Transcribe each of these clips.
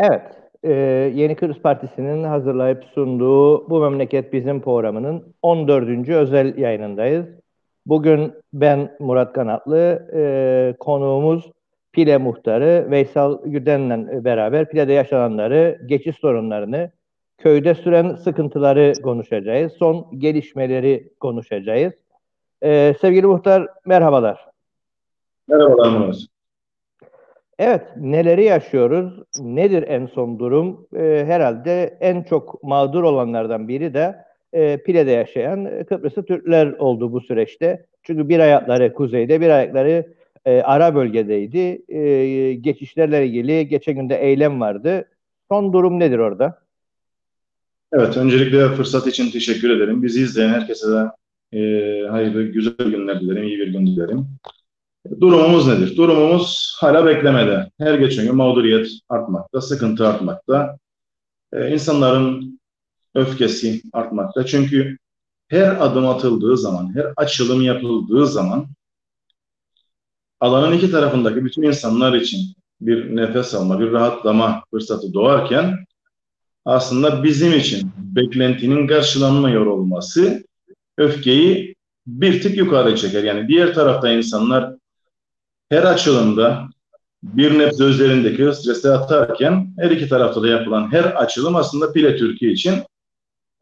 Evet, e, Yeni Kıbrıs Partisi'nin hazırlayıp sunduğu Bu Memleket Bizim programının 14. özel yayınındayız. Bugün ben Murat Kanatlı, e, konuğumuz Pile Muhtarı Veysel Güden'le beraber Pile'de yaşananları, geçiş sorunlarını, köyde süren sıkıntıları konuşacağız. Son gelişmeleri konuşacağız. E, sevgili Muhtar merhabalar. Merhabalar Murat. Evet, neleri yaşıyoruz? Nedir en son durum? Ee, herhalde en çok mağdur olanlardan biri de e, Pile'de yaşayan Kıbrıslı Türkler oldu bu süreçte. Çünkü bir ayakları kuzeyde, bir ayakları e, ara bölgedeydi. E, geçişlerle ilgili geçen günde eylem vardı. Son durum nedir orada? Evet, öncelikle fırsat için teşekkür ederim. Bizi izleyen herkese de e, hayırlı, güzel günler dilerim, iyi bir gün dilerim. Durumumuz nedir? Durumumuz hala beklemede. Her geçen gün mağduriyet artmakta, sıkıntı artmakta. Ee, insanların öfkesi artmakta. Çünkü her adım atıldığı zaman, her açılım yapıldığı zaman alanın iki tarafındaki bütün insanlar için bir nefes alma, bir rahatlama fırsatı doğarken aslında bizim için beklentinin karşılanmıyor olması öfkeyi bir tık yukarı çeker. Yani diğer tarafta insanlar her açılımda bir nebze üzerindeki stresi atarken her iki tarafta da yapılan her açılım aslında Pile Türkiye için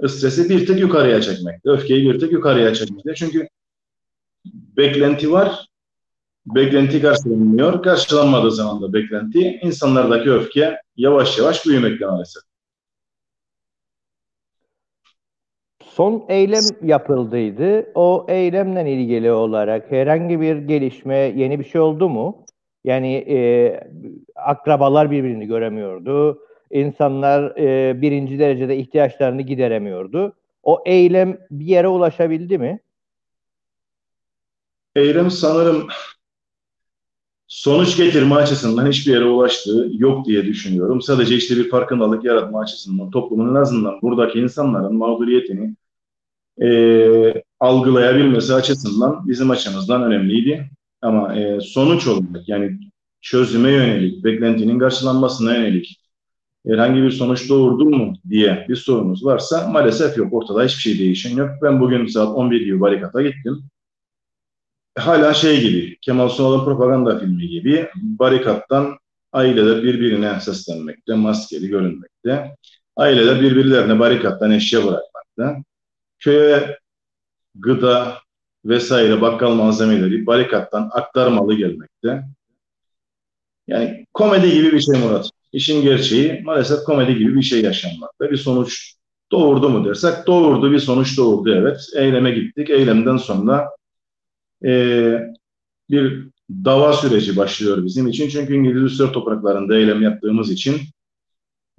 stresi bir tık yukarıya çekmekte. Öfkeyi bir tık yukarıya çekmekte. Çünkü beklenti var. Beklenti karşılanmıyor. Karşılanmadığı zaman da beklenti insanlardaki öfke yavaş yavaş büyümekte maalesef. Son eylem yapıldıydı. O eylemle ilgili olarak herhangi bir gelişme, yeni bir şey oldu mu? Yani e, akrabalar birbirini göremiyordu. İnsanlar e, birinci derecede ihtiyaçlarını gideremiyordu. O eylem bir yere ulaşabildi mi? Eylem sanırım sonuç getirme açısından hiçbir yere ulaştığı yok diye düşünüyorum. Sadece işte bir farkındalık yaratma açısından toplumun en azından buradaki insanların mağduriyetini e, algılayabilmesi açısından bizim açımızdan önemliydi. Ama e, sonuç olarak yani çözüme yönelik, beklentinin karşılanmasına yönelik herhangi bir sonuç doğurdu mu diye bir sorunuz varsa maalesef yok. Ortada hiçbir şey değişen yok. Ben bugün saat 11 gibi barikata gittim. Hala şey gibi, Kemal Sunal'ın propaganda filmi gibi barikattan aileler birbirine seslenmekte, maskeli görünmekte. Aileler birbirlerine barikattan eşya bırakmakta köye gıda vesaire bakkal malzemeleri barikattan aktarmalı gelmekte. Yani komedi gibi bir şey Murat. İşin gerçeği maalesef komedi gibi bir şey yaşanmakta. Bir sonuç doğurdu mu dersek doğurdu bir sonuç doğurdu evet. Eyleme gittik. Eylemden sonra e, bir dava süreci başlıyor bizim için. Çünkü İngiliz Üstler topraklarında eylem yaptığımız için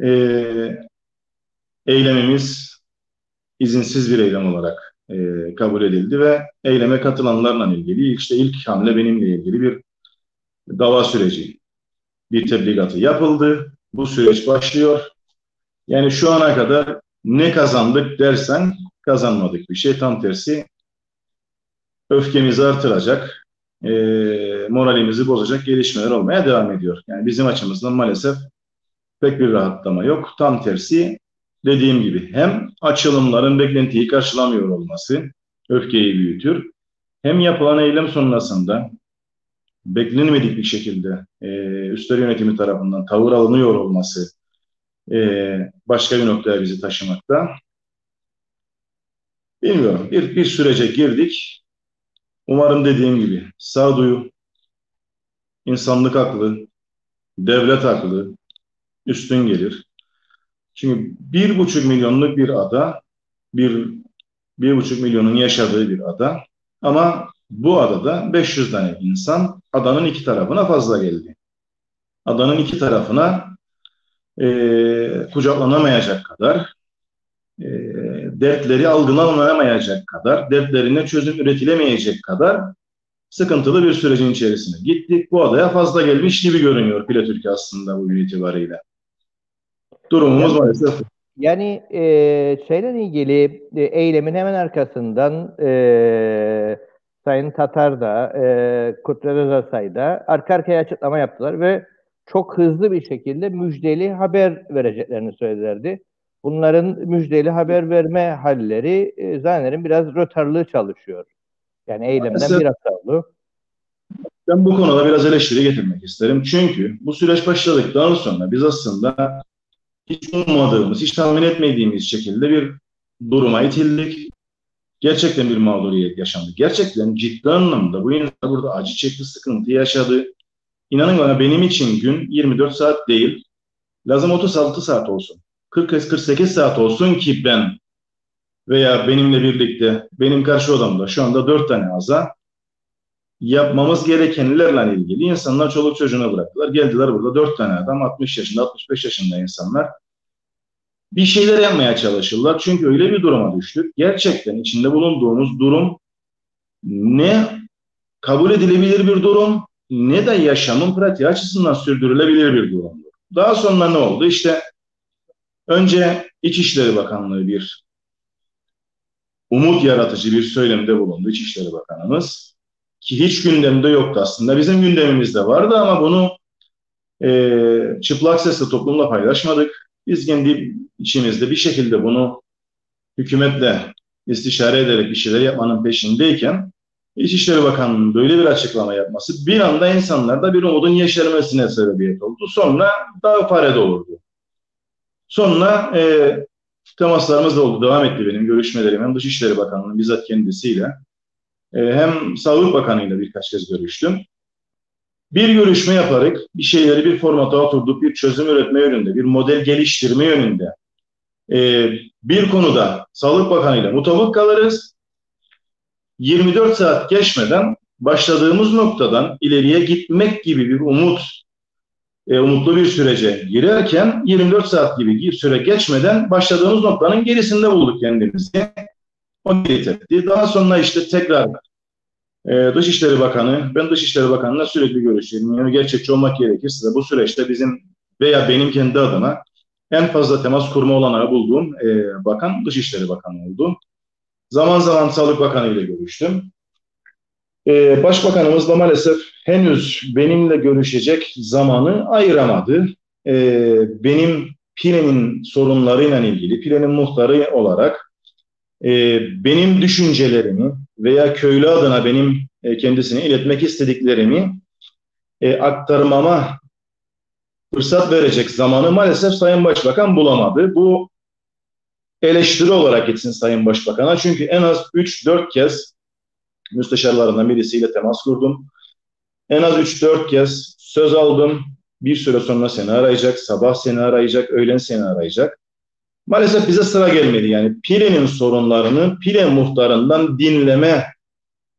e, eylemimiz izinsiz bir eylem olarak e, kabul edildi ve eyleme katılanlarla ilgili işte ilk hamle benimle ilgili bir dava süreci, bir tebligatı yapıldı. Bu süreç başlıyor. Yani şu ana kadar ne kazandık dersen kazanmadık bir şey. Tam tersi öfkemizi artıracak, e, moralimizi bozacak gelişmeler olmaya devam ediyor. Yani bizim açımızdan maalesef pek bir rahatlama yok. Tam tersi dediğim gibi hem açılımların beklentiyi karşılamıyor olması öfkeyi büyütür. Hem yapılan eylem sonrasında beklenmedik bir şekilde e, üstler yönetimi tarafından tavır alınıyor olması e, başka bir noktaya bizi taşımakta. Bilmiyorum. Bir, bir sürece girdik. Umarım dediğim gibi sağduyu, insanlık aklı, devlet aklı üstün gelir. Çünkü bir buçuk milyonluk bir ada, bir, bir buçuk milyonun yaşadığı bir ada ama bu adada 500 tane insan adanın iki tarafına fazla geldi. Adanın iki tarafına e, kucaklanamayacak kadar, e, dertleri algılanamayacak kadar, dertlerine çözüm üretilemeyecek kadar sıkıntılı bir sürecin içerisine gittik. Bu adaya fazla gelmiş gibi görünüyor Pile aslında bugün itibariyle. Durumumuz yani, maalesef. Yani e, şeyle ilgili e, eylemin hemen arkasından e, Sayın Tatar da, e, Kutlu Özasay da arka arkaya açıklama yaptılar ve çok hızlı bir şekilde müjdeli haber vereceklerini söyledilerdi. Bunların müjdeli haber verme halleri e, zannederim biraz rötarlı çalışıyor. Yani eylemden Mesela, biraz sağlı. Ben bu konuda biraz eleştiri getirmek isterim. Çünkü bu süreç başladıktan sonra biz aslında hiç ummadığımız, hiç tahmin etmediğimiz şekilde bir duruma itildik. Gerçekten bir mağduriyet yaşandı. Gerçekten ciddi anlamda bu insan burada acı çekti, sıkıntı yaşadı. İnanın bana benim için gün 24 saat değil, lazım 36 saat olsun. 40-48 saat olsun ki ben veya benimle birlikte benim karşı odamda şu anda 4 tane aza yapmamız gerekenlerle ilgili insanlar çoluk çocuğuna bıraktılar. Geldiler burada 4 tane adam 60 yaşında 65 yaşında insanlar bir şeyler yapmaya çalışırlar. Çünkü öyle bir duruma düştük. Gerçekten içinde bulunduğumuz durum ne kabul edilebilir bir durum ne de yaşamın pratiği açısından sürdürülebilir bir durumdur. Daha sonra ne oldu? İşte önce İçişleri Bakanlığı bir umut yaratıcı bir söylemde bulundu İçişleri Bakanımız. Ki hiç gündemde yoktu aslında. Bizim gündemimizde vardı ama bunu e, çıplak sesle toplumla paylaşmadık. Biz kendi içimizde bir şekilde bunu hükümetle istişare ederek bir şeyler yapmanın peşindeyken İçişleri Bakanlığı'nın böyle bir açıklama yapması bir anda insanlarda bir umudun yeşermesine sebebiyet oldu. Sonra daha fare olurdu. Sonra e, temaslarımız da oldu. Devam etti benim görüşmelerim hem Dışişleri Bakanlığı'nın bizzat kendisiyle hem Sağlık Bakanı'yla birkaç kez görüştüm. Bir görüşme yaparak bir şeyleri bir formata oturduk, bir çözüm üretme yönünde, bir model geliştirme yönünde e, bir konuda Sağlık Bakanı'yla mutabık kalırız. 24 saat geçmeden başladığımız noktadan ileriye gitmek gibi bir umut, e, umutlu bir sürece girerken 24 saat gibi bir süre geçmeden başladığımız noktanın gerisinde bulduk kendimizi. O getirdi. Daha sonra işte tekrar e, Dışişleri Bakanı, ben Dışişleri Bakanı'na sürekli görüşüyorum. Yani gerçekçi olmak gerekirse bu süreçte bizim veya benim kendi adıma en fazla temas kurma olanağı bulduğum e, bakan Dışişleri Bakanı oldu. Zaman zaman Sağlık Bakanı ile görüştüm. E, Başbakanımız maalesef henüz benimle görüşecek zamanı ayıramadı. E, benim Pile'nin sorunlarıyla ilgili, Pile'nin muhtarı olarak e, benim düşüncelerimi veya köylü adına benim e, kendisine iletmek istediklerimi e, aktarmama fırsat verecek zamanı maalesef Sayın Başbakan bulamadı. Bu eleştiri olarak gitsin Sayın Başbakan'a. Çünkü en az 3-4 kez müsteşarlarından birisiyle temas kurdum. En az 3-4 kez söz aldım. Bir süre sonra seni arayacak, sabah seni arayacak, öğlen seni arayacak. Maalesef bize sıra gelmedi. Yani Pile'nin sorunlarını Pile muhtarından dinleme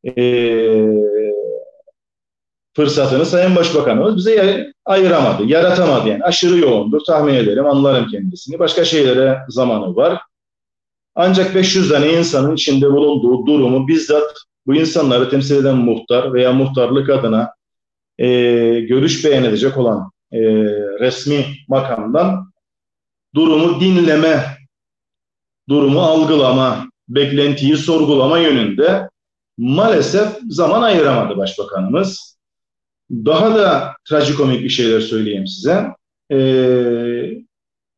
e, fırsatını Sayın Başbakanımız bize ayıramadı, yaratamadı yani. Aşırı yoğundur, tahmin ederim, anlarım kendisini. Başka şeylere zamanı var. Ancak 500 tane insanın içinde bulunduğu durumu bizzat bu insanları temsil eden muhtar veya muhtarlık adına e, görüş beyan edecek olan e, resmi makamdan durumu dinleme, durumu algılama, beklentiyi sorgulama yönünde maalesef zaman ayıramadı başbakanımız. Daha da trajikomik bir şeyler söyleyeyim size. Ee,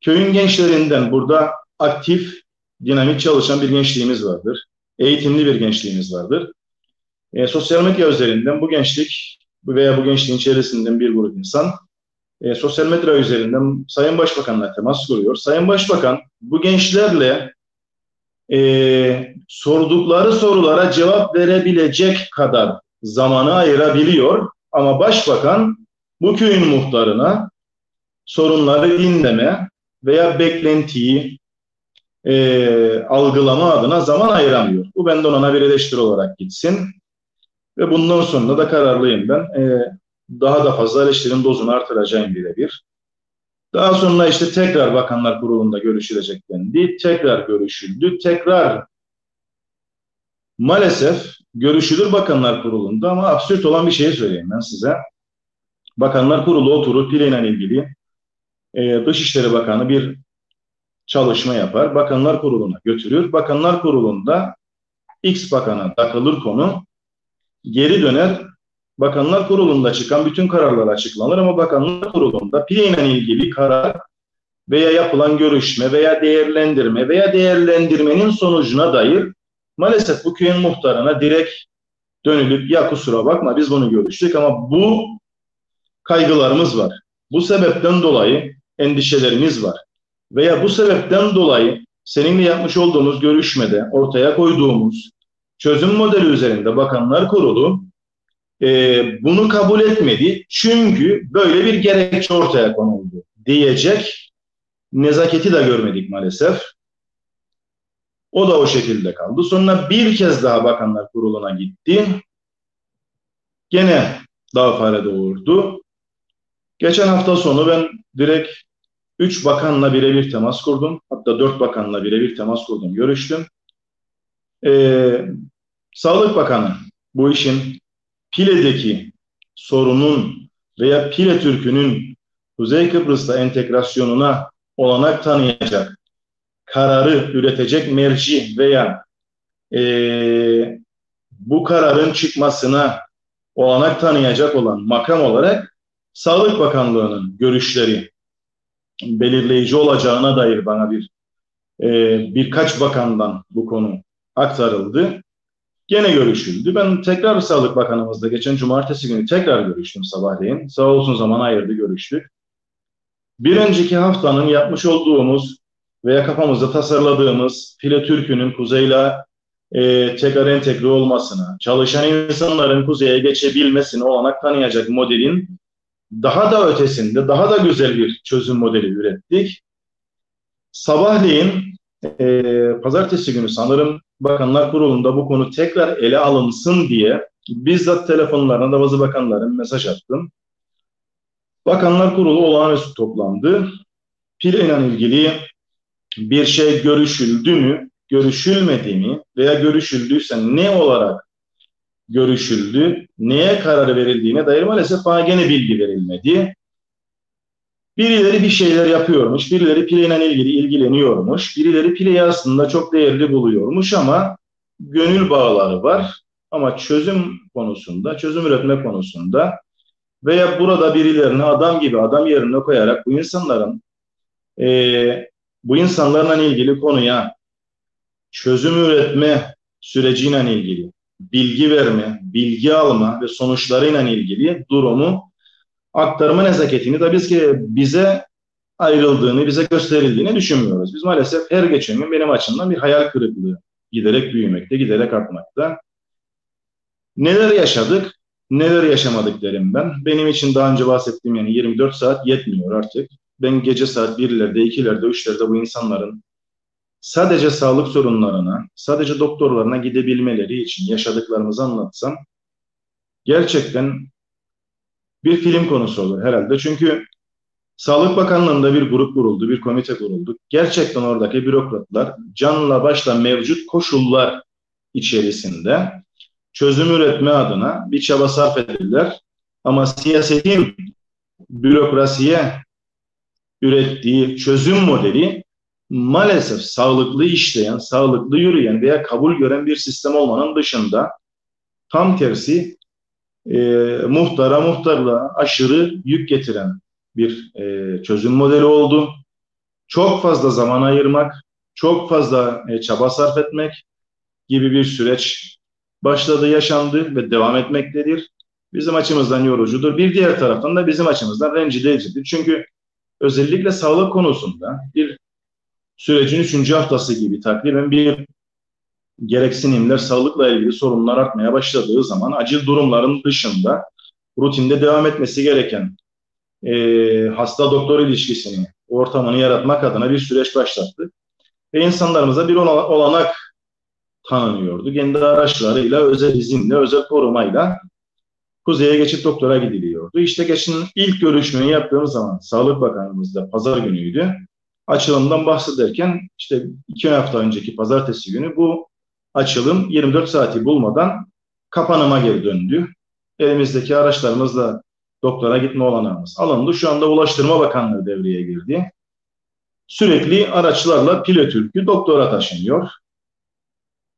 köyün gençlerinden burada aktif, dinamik çalışan bir gençliğimiz vardır. Eğitimli bir gençliğimiz vardır. E, sosyal medya üzerinden bu gençlik veya bu gençliğin içerisinden bir grup insan e, sosyal medya üzerinden Sayın Başbakan'la temas kuruyor. Sayın Başbakan bu gençlerle e, sordukları sorulara cevap verebilecek kadar zamanı ayırabiliyor. Ama Başbakan bu köyün muhtarına sorunları dinleme veya beklentiyi e, algılama adına zaman ayıramıyor. Bu benden ona bir eleştiri olarak gitsin. Ve bundan sonra da kararlıyım ben. E, daha da fazla eleştirinin dozunu artıracağım birebir. Daha sonra işte tekrar Bakanlar Kurulu'nda görüşülecek dendi. Tekrar görüşüldü. Tekrar maalesef görüşülür Bakanlar Kurulu'nda ama absürt olan bir şey söyleyeyim ben size. Bakanlar Kurulu oturur Pile ilgili e, Dışişleri Bakanı bir çalışma yapar. Bakanlar Kurulu'na götürür. Bakanlar Kurulu'nda X bakana takılır konu geri döner Bakanlar Kurulu'nda çıkan bütün kararlar açıklanır ama Bakanlar Kurulu'nda pile ile ilgili karar veya yapılan görüşme veya değerlendirme veya değerlendirmenin sonucuna dair maalesef bu köyün muhtarına direkt dönülüp ya kusura bakma biz bunu görüştük ama bu kaygılarımız var. Bu sebepten dolayı endişelerimiz var. Veya bu sebepten dolayı seninle yapmış olduğumuz görüşmede ortaya koyduğumuz çözüm modeli üzerinde Bakanlar Kurulu e, bunu kabul etmedi. Çünkü böyle bir gerekçe ortaya konuldu diyecek nezaketi de görmedik maalesef. O da o şekilde kaldı. Sonra bir kez daha Bakanlar Kurulu'na gitti. Gene daha fare doğurdu. Geçen hafta sonu ben direkt üç bakanla birebir temas kurdum. Hatta dört bakanla birebir temas kurdum, görüştüm. Ee, Sağlık Bakanı bu işin Pile'deki sorunun veya Pile Türk'ünün Kuzey Kıbrıs'ta entegrasyonuna olanak tanıyacak, kararı üretecek merci veya e, bu kararın çıkmasına olanak tanıyacak olan makam olarak Sağlık Bakanlığı'nın görüşleri belirleyici olacağına dair bana bir e, birkaç bakandan bu konu aktarıldı. Gene görüşüldü. Ben tekrar Sağlık Bakanımızla geçen cumartesi günü tekrar görüştüm sabahleyin. Sağ olsun zaman ayırdı görüştük. Bir önceki haftanın yapmış olduğumuz veya kafamızda tasarladığımız File Türk'ünün kuzeyla e, tekrar entegre olmasına, çalışan insanların kuzeye geçebilmesine olanak tanıyacak modelin daha da ötesinde, daha da güzel bir çözüm modeli ürettik. Sabahleyin e, pazartesi günü sanırım Bakanlar Kurulu'nda bu konu tekrar ele alınsın diye bizzat telefonlarına da bazı bakanların mesaj attım. Bakanlar Kurulu olağanüstü toplandı. Pil ilgili bir şey görüşüldü mü, görüşülmedi mi veya görüşüldüyse ne olarak görüşüldü, neye karar verildiğine dair maalesef bana gene bilgi verilmedi. Birileri bir şeyler yapıyormuş, birileri pileyle ilgili ilgileniyormuş, birileri pileyi aslında çok değerli buluyormuş ama gönül bağları var. Ama çözüm konusunda, çözüm üretme konusunda veya burada birilerini adam gibi adam yerine koyarak bu insanların e, bu insanlarla ilgili konuya çözüm üretme süreciyle ilgili bilgi verme, bilgi alma ve sonuçlarıyla ilgili durumu aktarma nezaketini biz ki bize ayrıldığını, bize gösterildiğini düşünmüyoruz. Biz maalesef her geçen gün benim açımdan bir hayal kırıklığı giderek büyümekte, giderek artmakta. Neler yaşadık, neler yaşamadık derim ben. Benim için daha önce bahsettiğim yani 24 saat yetmiyor artık. Ben gece saat 1'lerde, 2'lerde, 3'lerde bu insanların sadece sağlık sorunlarına, sadece doktorlarına gidebilmeleri için yaşadıklarımızı anlatsam gerçekten bir film konusu olur herhalde. Çünkü Sağlık Bakanlığı'nda bir grup kuruldu, bir komite kuruldu. Gerçekten oradaki bürokratlar canla başla mevcut koşullar içerisinde çözüm üretme adına bir çaba sarf edildiler. Ama siyasetin bürokrasiye ürettiği çözüm modeli maalesef sağlıklı işleyen, sağlıklı yürüyen veya kabul gören bir sistem olmanın dışında tam tersi e, muhtara muhtarlığa aşırı yük getiren bir e, çözüm modeli oldu. Çok fazla zaman ayırmak, çok fazla e, çaba sarf etmek gibi bir süreç başladı, yaşandı ve devam etmektedir. Bizim açımızdan yorucudur. Bir diğer taraftan da bizim açımızdan rencide edicidir. Çünkü özellikle sağlık konusunda bir sürecin üçüncü haftası gibi takriben bir gereksinimler sağlıkla ilgili sorunlar artmaya başladığı zaman acil durumların dışında rutinde devam etmesi gereken e, hasta doktor ilişkisini, ortamını yaratmak adına bir süreç başlattı. Ve insanlarımıza bir olanak tanınıyordu. Kendi araçlarıyla, özel izinle, özel korumayla kuzeye geçip doktora gidiliyordu. İşte geçen ilk görüşmeyi yaptığımız zaman Sağlık Bakanımızda pazar günüydü açılımdan bahsederken işte iki hafta önceki pazartesi günü bu açılım 24 saati bulmadan kapanıma geri döndü. Elimizdeki araçlarımızla doktora gitme olanağımız alındı. Şu anda Ulaştırma Bakanlığı devreye girdi. Sürekli araçlarla Piletürk'ü doktora taşınıyor.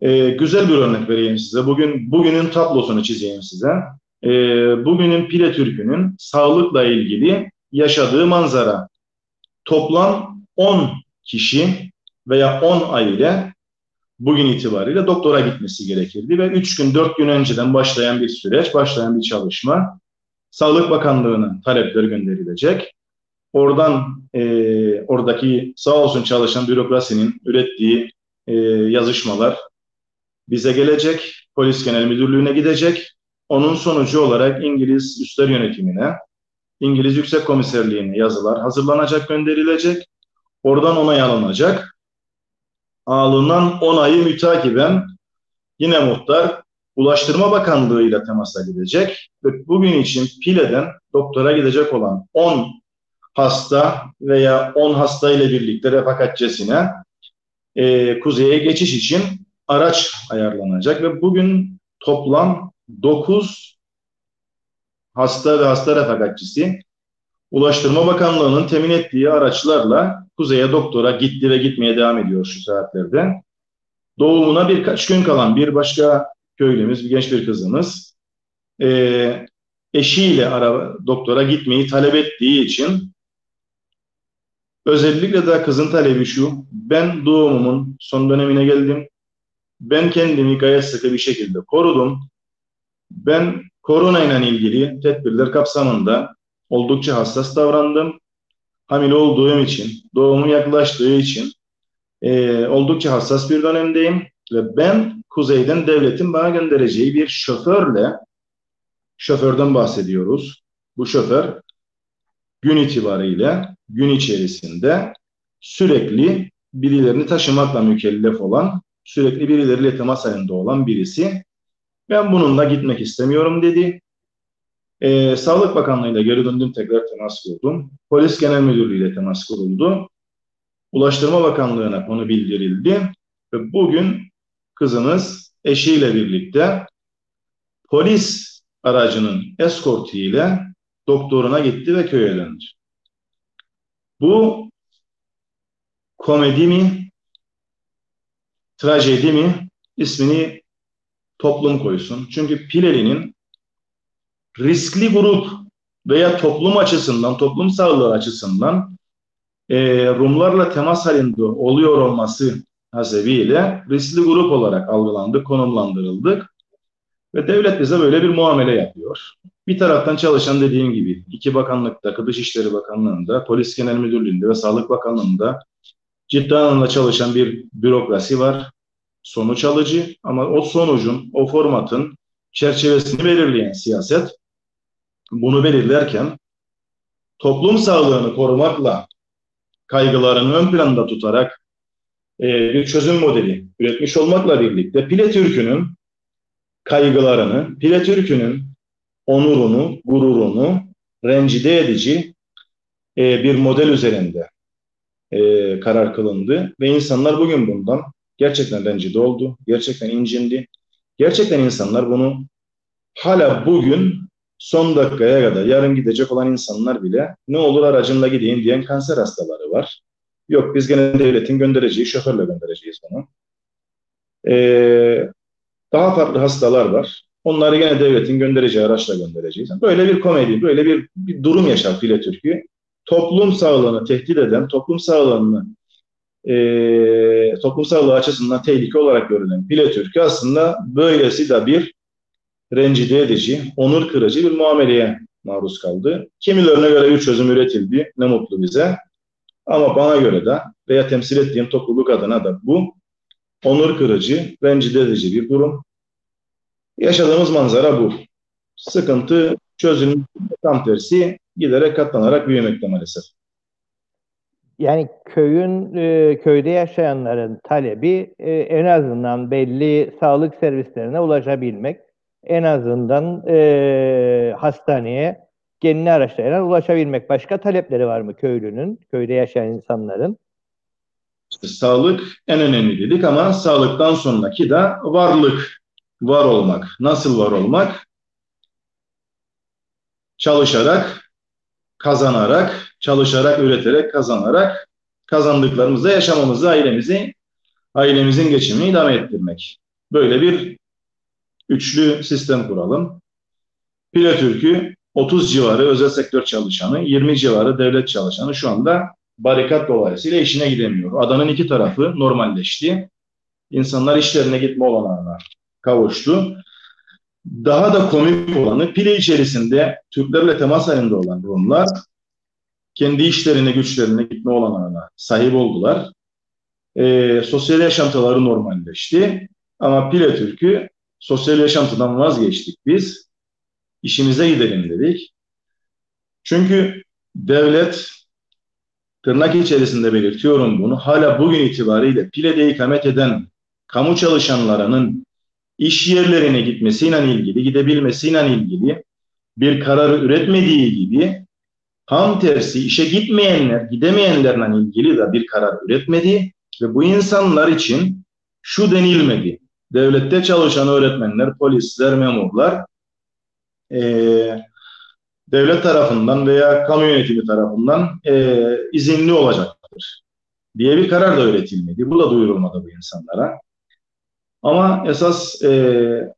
Ee, güzel bir örnek vereyim size. Bugün bugünün tablosunu çizeyim size. e, bugünün Pile Türk'ünün sağlıkla ilgili yaşadığı manzara. Toplam 10 kişi veya 10 aile bugün itibariyle doktora gitmesi gerekirdi ve 3 gün 4 gün önceden başlayan bir süreç, başlayan bir çalışma Sağlık Bakanlığı'na talepler gönderilecek. Oradan e, oradaki sağ olsun çalışan bürokrasinin ürettiği e, yazışmalar bize gelecek, polis genel müdürlüğüne gidecek. Onun sonucu olarak İngiliz Üstler Yönetimine, İngiliz Yüksek Komiserliğine yazılar hazırlanacak, gönderilecek. Oradan onay alınacak. Alınan onayı mütakiben yine muhtar Ulaştırma Bakanlığı ile temasa gidecek ve bugün için Pile'den doktora gidecek olan 10 hasta veya 10 hasta ile birlikte refakatçesine e, kuzeye geçiş için araç ayarlanacak ve bugün toplam 9 hasta ve hasta refakatçisi Ulaştırma Bakanlığı'nın temin ettiği araçlarla kuzeye doktora gitti ve gitmeye devam ediyor şu saatlerde. Doğumuna birkaç gün kalan bir başka köylümüz, bir genç bir kızımız e, eşiyle ara, doktora gitmeyi talep ettiği için özellikle de kızın talebi şu, ben doğumumun son dönemine geldim, ben kendimi gayet sıkı bir şekilde korudum, ben korona ile ilgili tedbirler kapsamında oldukça hassas davrandım. Hamile olduğum için, doğumu yaklaştığı için e, oldukça hassas bir dönemdeyim ve ben kuzeyden devletin bana göndereceği bir şoförle şoförden bahsediyoruz. Bu şoför gün itibariyle gün içerisinde sürekli birilerini taşımakla mükellef olan, sürekli birileriyle temas halinde olan birisi. Ben bununla gitmek istemiyorum dedi. Ee, Sağlık Bakanlığı'yla geri döndüm tekrar temas kurdum. Polis Genel Müdürlüğü ile temas kuruldu. Ulaştırma Bakanlığı'na konu bildirildi. Ve bugün kızımız eşiyle birlikte polis aracının eskortu ile doktoruna gitti ve köye döndü. Bu komedi mi, trajedi mi ismini toplum koysun. Çünkü Pileli'nin riskli grup veya toplum açısından, toplum sağlığı açısından e, Rumlarla temas halinde oluyor olması hasebiyle riskli grup olarak algılandık, konumlandırıldık. Ve devlet bize böyle bir muamele yapıyor. Bir taraftan çalışan dediğim gibi iki bakanlıkta, Dışişleri Bakanlığı'nda, Polis Genel Müdürlüğü'nde ve Sağlık Bakanlığı'nda ciddi anlamda çalışan bir bürokrasi var. Sonuç alıcı ama o sonucun, o formatın çerçevesini belirleyen siyaset bunu belirlerken toplum sağlığını korumakla kaygılarını ön planda tutarak e, bir çözüm modeli üretmiş olmakla birlikte Pile Türk'ünün kaygılarını, Pile Türk'ünün onurunu, gururunu rencide edici e, bir model üzerinde e, karar kılındı ve insanlar bugün bundan gerçekten rencide oldu, gerçekten incindi. Gerçekten insanlar bunu hala bugün son dakikaya kadar yarın gidecek olan insanlar bile ne olur aracınla gideyim diyen kanser hastaları var. Yok biz gene devletin göndereceği şoförle göndereceğiz bunu. Ee, daha farklı hastalar var. Onları gene devletin göndereceği araçla göndereceğiz. Böyle bir komedi, böyle bir, bir durum yaşar File Türkiye. Toplum sağlığını tehdit eden, toplum sağlığını e, toplum sağlığı açısından tehlike olarak görülen File Türkiye aslında böylesi de bir rencide edici, onur kırıcı bir muameleye maruz kaldı. Kimilerine göre bir çözüm üretildi. Ne mutlu bize. Ama bana göre de veya temsil ettiğim topluluk adına da bu onur kırıcı, rencide edici bir durum. Yaşadığımız manzara bu. Sıkıntı çözülmüş tam tersi giderek katlanarak büyümekte maalesef. Yani köyün e, köyde yaşayanların talebi e, en azından belli sağlık servislerine ulaşabilmek, en azından e, hastaneye genli araçlarla ulaşabilmek. Başka talepleri var mı köylünün, köyde yaşayan insanların? sağlık en önemli dedik ama sağlıktan sonraki de varlık, var olmak. Nasıl var olmak? Çalışarak, kazanarak, çalışarak, üreterek, kazanarak kazandıklarımızla yaşamamızı, ailemizi, ailemizin geçimini idame ettirmek. Böyle bir üçlü sistem kuralım. Pile Türk'ü 30 civarı özel sektör çalışanı, 20 civarı devlet çalışanı şu anda barikat dolayısıyla işine gidemiyor. Adanın iki tarafı normalleşti. İnsanlar işlerine gitme olanağına kavuştu. Daha da komik olanı pile içerisinde Türklerle temas halinde olan Rumlar kendi işlerine, güçlerine gitme olanağına sahip oldular. E, sosyal yaşantıları normalleşti. Ama Pile Türk'ü sosyal yaşantıdan vazgeçtik biz. İşimize gidelim dedik. Çünkü devlet tırnak içerisinde belirtiyorum bunu. Hala bugün itibariyle Pile'de ikamet eden kamu çalışanlarının iş yerlerine gitmesiyle ilgili, gidebilmesiyle ilgili bir kararı üretmediği gibi tam tersi işe gitmeyenler, gidemeyenlerle ilgili de bir karar üretmedi ve bu insanlar için şu denilmedi. Devlette çalışan öğretmenler, polisler, memurlar e, devlet tarafından veya kamu yönetimi tarafından e, izinli olacaktır diye bir karar da üretilmedi. Bu da duyurulmadı bu insanlara. Ama esas e,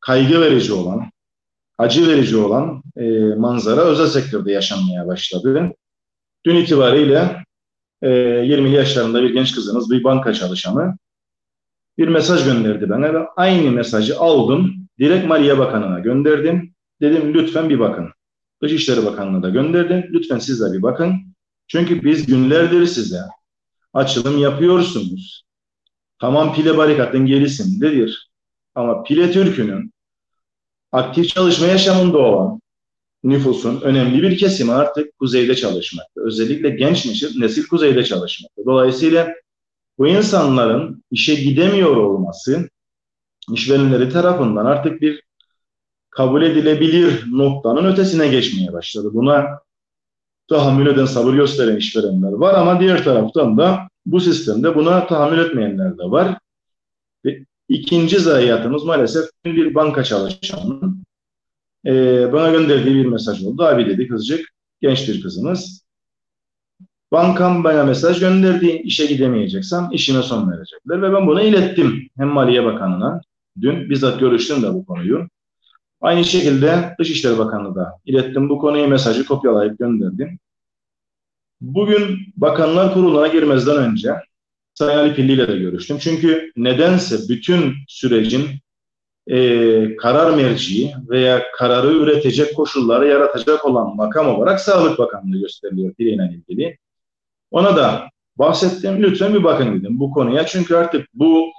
kaygı verici olan, acı verici olan e, manzara özel sektörde yaşanmaya başladı. Dün itibariyle e, 20'li yaşlarında bir genç kızınız, bir banka çalışanı bir mesaj gönderdi bana ve aynı mesajı aldım. Direkt Maliye Bakanı'na gönderdim. Dedim lütfen bir bakın. Dışişleri Bakanlığı'na da gönderdim. Lütfen siz de bir bakın. Çünkü biz günlerdir size açılım yapıyorsunuz. Tamam pile barikatın gerisindedir. Ama pile Türk'ünün aktif çalışma yaşamında olan nüfusun önemli bir kesimi artık kuzeyde çalışmakta. Özellikle genç nesil, nesil kuzeyde çalışmakta. Dolayısıyla bu insanların işe gidemiyor olması işverenleri tarafından artık bir kabul edilebilir noktanın ötesine geçmeye başladı. Buna tahammül eden, sabır gösteren işverenler var ama diğer taraftan da bu sistemde buna tahammül etmeyenler de var. Ve ikinci zayiatımız maalesef bir banka çalışanının e, bana gönderdiği bir mesaj oldu. Abi dedi kızcık, genç bir kızımız. Bankam bana mesaj gönderdi, işe gidemeyeceksem işime son verecekler ve ben bunu ilettim hem Maliye Bakanı'na. Dün bizzat görüştüm de bu konuyu. Aynı şekilde Dışişleri Bakanlığı da ilettim bu konuyu mesajı kopyalayıp gönderdim. Bugün Bakanlar Kurulu'na girmezden önce Sayın Ali Pilli ile de görüştüm. Çünkü nedense bütün sürecin e, karar merciği veya kararı üretecek koşulları yaratacak olan makam olarak Sağlık Bakanlığı gösteriliyor Pilli ilgili. Ona da bahsettim. Lütfen bir bakın dedim bu konuya. Çünkü artık bu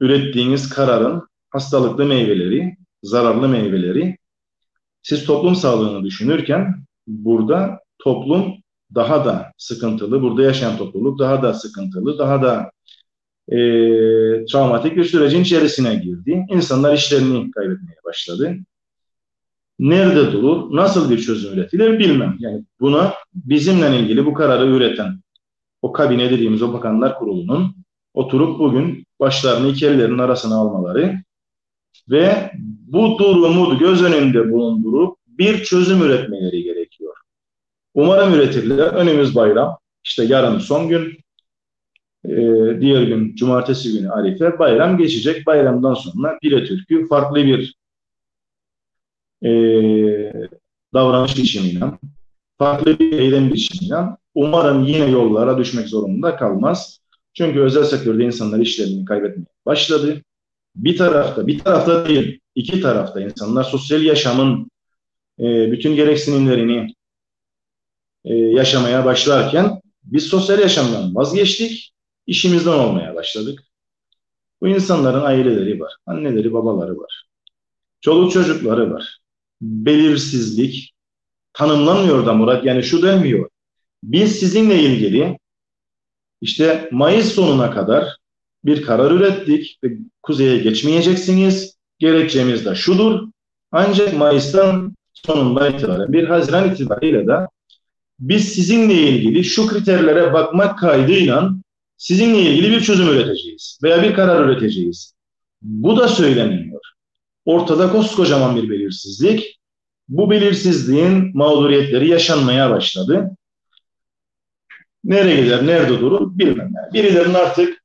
ürettiğiniz kararın hastalıklı meyveleri, zararlı meyveleri siz toplum sağlığını düşünürken burada toplum daha da sıkıntılı, burada yaşayan topluluk daha da sıkıntılı, daha da e, travmatik bir sürecin içerisine girdi. İnsanlar işlerini kaybetmeye başladı. Nerede durur, nasıl bir çözüm üretilir bilmem. Yani buna bizimle ilgili bu kararı üreten o kabine dediğimiz o bakanlar kurulunun oturup bugün başlarını iki ellerinin arasına almaları ve bu durumu göz önünde bulundurup bir çözüm üretmeleri gerekiyor. Umarım üretirler. Önümüz bayram. İşte yarın son gün, e, diğer gün cumartesi günü Arife bayram geçecek. Bayramdan sonra Pire Türk'ü farklı bir e, davranış biçimiyle, farklı bir eylem biçimiyle umarım yine yollara düşmek zorunda kalmaz. Çünkü özel sektörde insanlar işlerini kaybetmeye başladı. Bir tarafta, bir tarafta değil, iki tarafta insanlar sosyal yaşamın e, bütün gereksinimlerini e, yaşamaya başlarken biz sosyal yaşamdan vazgeçtik, işimizden olmaya başladık. Bu insanların aileleri var, anneleri, babaları var. Çoluk çocukları var. Belirsizlik tanımlanmıyor da Murat. Yani şu denmiyor. Biz sizinle ilgili işte Mayıs sonuna kadar bir karar ürettik ve kuzeye geçmeyeceksiniz. Gerekçemiz de şudur. Ancak Mayıs'tan sonundan itibaren bir Haziran itibariyle de biz sizinle ilgili şu kriterlere bakmak kaydıyla sizinle ilgili bir çözüm üreteceğiz veya bir karar üreteceğiz. Bu da söyleniyor. Ortada koskocaman bir belirsizlik. Bu belirsizliğin mağduriyetleri yaşanmaya başladı. Nereye gider, nerede durur bilmem. Yani birilerinin artık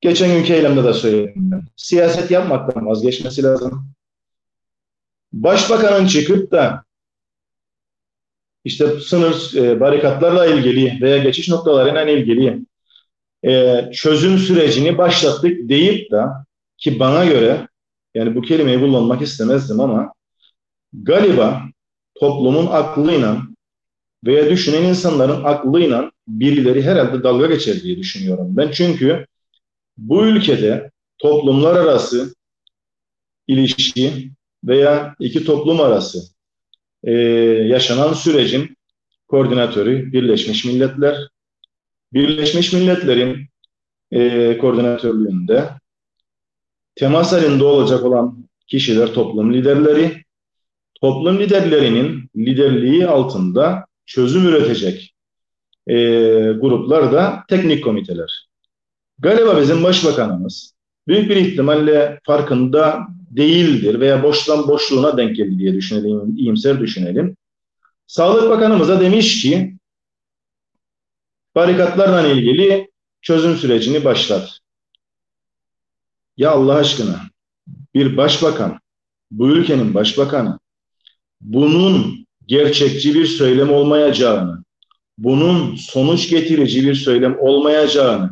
geçen günkü eylemde de söyledim. Siyaset yapmaktan vazgeçmesi lazım. Başbakanın çıkıp da işte sınır e, barikatlarla ilgili veya geçiş noktalarıyla ilgili e, çözüm sürecini başlattık deyip de ki bana göre yani bu kelimeyi kullanmak istemezdim ama galiba toplumun aklıyla veya düşünen insanların aklıyla birileri herhalde dalga geçer diye düşünüyorum. Ben çünkü bu ülkede toplumlar arası ilişki veya iki toplum arası e, yaşanan sürecin koordinatörü Birleşmiş Milletler. Birleşmiş Milletler'in e, koordinatörlüğünde temas halinde olacak olan kişiler toplum liderleri, toplum liderlerinin liderliği altında çözüm üretecek e, gruplar da teknik komiteler. Galiba bizim başbakanımız büyük bir ihtimalle farkında değildir veya boştan boşluğuna denk geldi diye düşünelim, iyimser düşünelim. Sağlık Bakanımız da demiş ki barikatlarla ilgili çözüm sürecini başlat. Ya Allah aşkına bir başbakan, bu ülkenin başbakanı bunun gerçekçi bir söylem olmayacağını, bunun sonuç getirici bir söylem olmayacağını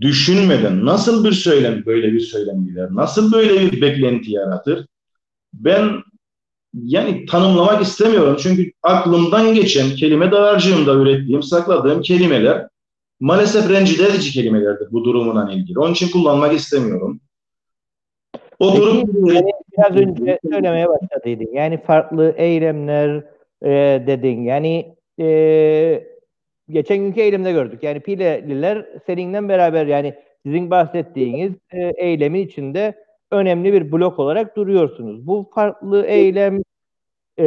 düşünmeden nasıl bir söylem böyle bir söylem gider? Nasıl böyle bir beklenti yaratır? Ben yani tanımlamak istemiyorum. Çünkü aklımdan geçen kelime dağarcığımda ürettiğim, sakladığım kelimeler maalesef rencide edici kelimelerdir bu durumuna ilgili. Onun için kullanmak istemiyorum. O Peki, durum yani biraz önce söylemeye başladıydın. Yani farklı eylemler e, dedin. Yani e, geçen günkü eylemde gördük. Yani Pileliler seninle beraber yani sizin bahsettiğiniz e, eylemin içinde önemli bir blok olarak duruyorsunuz. Bu farklı eylem e,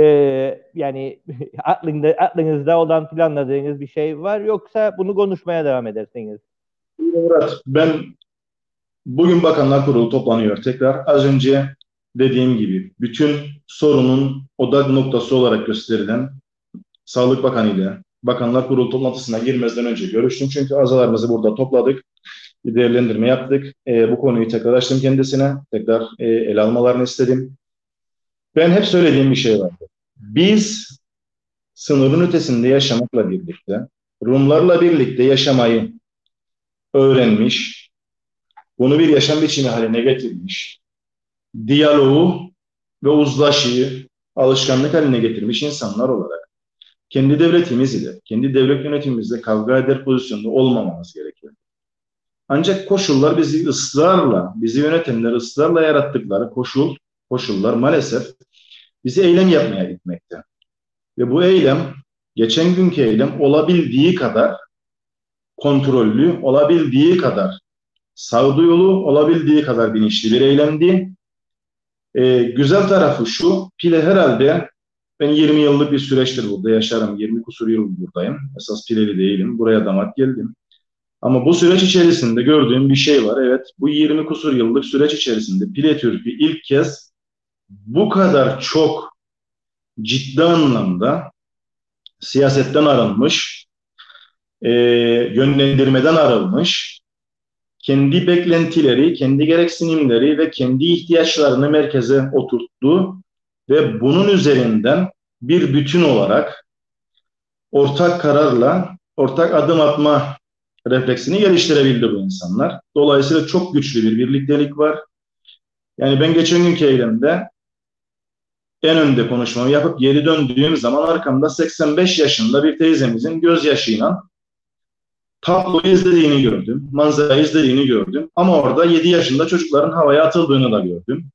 yani aklında, aklınızda olan planladığınız bir şey var yoksa bunu konuşmaya devam edersiniz? Murat ben bugün Bakanlar Kurulu toplanıyor tekrar. Az önce dediğim gibi bütün sorunun odak noktası olarak gösterilen Sağlık Bakanı ile Bakanlar Kurulu toplantısına girmezden önce görüştüm. Çünkü azalarımızı burada topladık. Bir değerlendirme yaptık. E, bu konuyu tekrar açtım kendisine. Tekrar e, ele almalarını istedim. Ben hep söylediğim bir şey vardı. Biz sınırın ötesinde yaşamakla birlikte, Rumlarla birlikte yaşamayı öğrenmiş, bunu bir yaşam biçimi haline getirmiş, diyaloğu ve uzlaşıyı alışkanlık haline getirmiş insanlar olarak kendi devletimiz ile, kendi devlet yönetimimizle kavga eder pozisyonda olmamamız gerekiyor. Ancak koşullar bizi ısrarla, bizi yönetenler ısrarla yarattıkları koşul, koşullar maalesef bizi eylem yapmaya gitmekte. Ve bu eylem, geçen günkü eylem olabildiği kadar kontrollü, olabildiği kadar sağduyulu, olabildiği kadar bilinçli bir eylemdi. Ee, güzel tarafı şu, Pile herhalde ben 20 yıllık bir süreçtir burada yaşarım. 20 kusur yıl buradayım. Esas Pileli değilim. Buraya damat geldim. Ama bu süreç içerisinde gördüğüm bir şey var. Evet bu 20 kusur yıllık süreç içerisinde Pile Türk'ü ilk kez bu kadar çok ciddi anlamda siyasetten arınmış, e, yönlendirmeden arılmış, kendi beklentileri, kendi gereksinimleri ve kendi ihtiyaçlarını merkeze oturttu ve bunun üzerinden bir bütün olarak ortak kararla ortak adım atma refleksini geliştirebildi bu insanlar. Dolayısıyla çok güçlü bir birliktelik var. Yani ben geçen günkü eylemde en önde konuşmamı yapıp geri döndüğüm zaman arkamda 85 yaşında bir teyzemizin gözyaşıyla tablo izlediğini gördüm. Manzara izlediğini gördüm. Ama orada 7 yaşında çocukların havaya atıldığını da gördüm.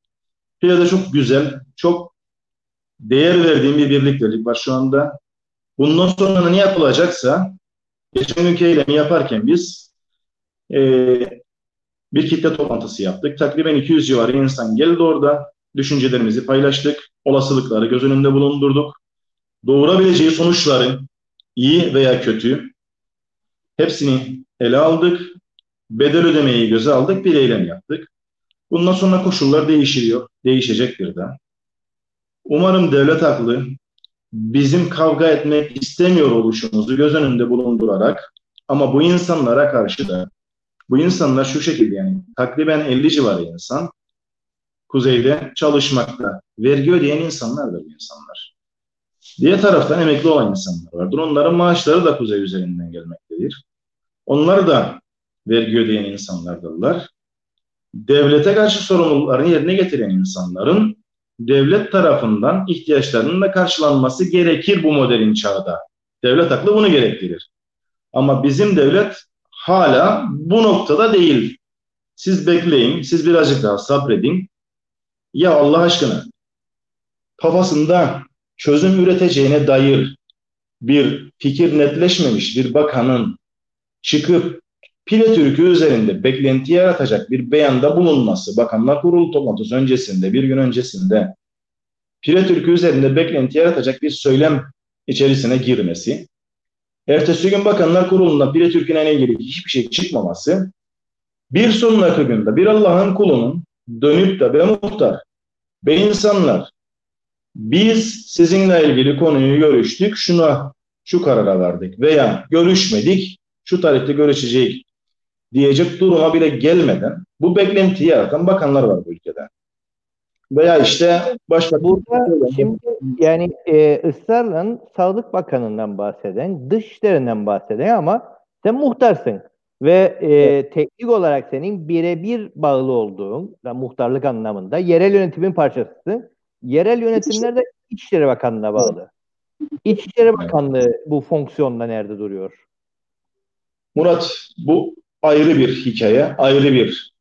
De çok güzel, çok değer verdiğim bir birliktelik var şu anda. Bundan sonra ne yapılacaksa geçen günkü eylemi yaparken biz e, bir kitle toplantısı yaptık. Takriben 200 civarı insan geldi orada. Düşüncelerimizi paylaştık. Olasılıkları göz önünde bulundurduk. Doğurabileceği sonuçları iyi veya kötü hepsini ele aldık. Bedel ödemeyi göze aldık. Bir eylem yaptık. Bundan sonra koşullar değişiyor. Değişecektir de. Umarım devlet aklı bizim kavga etmek istemiyor oluşumuzu göz önünde bulundurarak ama bu insanlara karşı da bu insanlar şu şekilde yani takriben 50 civarı insan kuzeyde çalışmakta. Vergi ödeyen insanlardır bu insanlar. Diğer taraftan emekli olan insanlar vardır. Onların maaşları da kuzey üzerinden gelmektedir. Onlar da vergi ödeyen insanlardırlar. Devlete karşı sorumluluklarını yerine getiren insanların devlet tarafından ihtiyaçlarının da karşılanması gerekir bu modelin çağda. Devlet aklı bunu gerektirir. Ama bizim devlet hala bu noktada değil. Siz bekleyin, siz birazcık daha sabredin. Ya Allah aşkına kafasında çözüm üreteceğine dair bir fikir netleşmemiş bir bakanın çıkıp Pile Türk'ü üzerinde beklenti yaratacak bir beyanda bulunması, Bakanlar Kurulu toplantısı öncesinde, bir gün öncesinde Pile Türk'ü üzerinde beklenti yaratacak bir söylem içerisine girmesi, ertesi gün Bakanlar Kurulu'nda Pile Türk'ün ilgili hiçbir şey çıkmaması, bir sonraki günde bir Allah'ın kulunun dönüp de be muhtar, be insanlar, biz sizinle ilgili konuyu görüştük, şuna şu karara vardık veya görüşmedik, şu tarihte görüşecek diyecek duruma bile gelmeden bu beklentiyi yaratan bakanlar var bu ülkede. Veya işte başka burada şimdi yani e, ısrarla Sağlık Bakanı'ndan bahseden, dışişlerinden bahseden ama sen muhtarsın ve e, evet. teknik olarak senin birebir bağlı olduğun da muhtarlık anlamında yerel yönetimin parçasısın. Yerel yönetimler de İçişleri Bakanlığı'na bağlı. İçişleri Bakanlığı bu fonksiyonda nerede duruyor? Murat bu ayrı bir hikaye, ayrı bir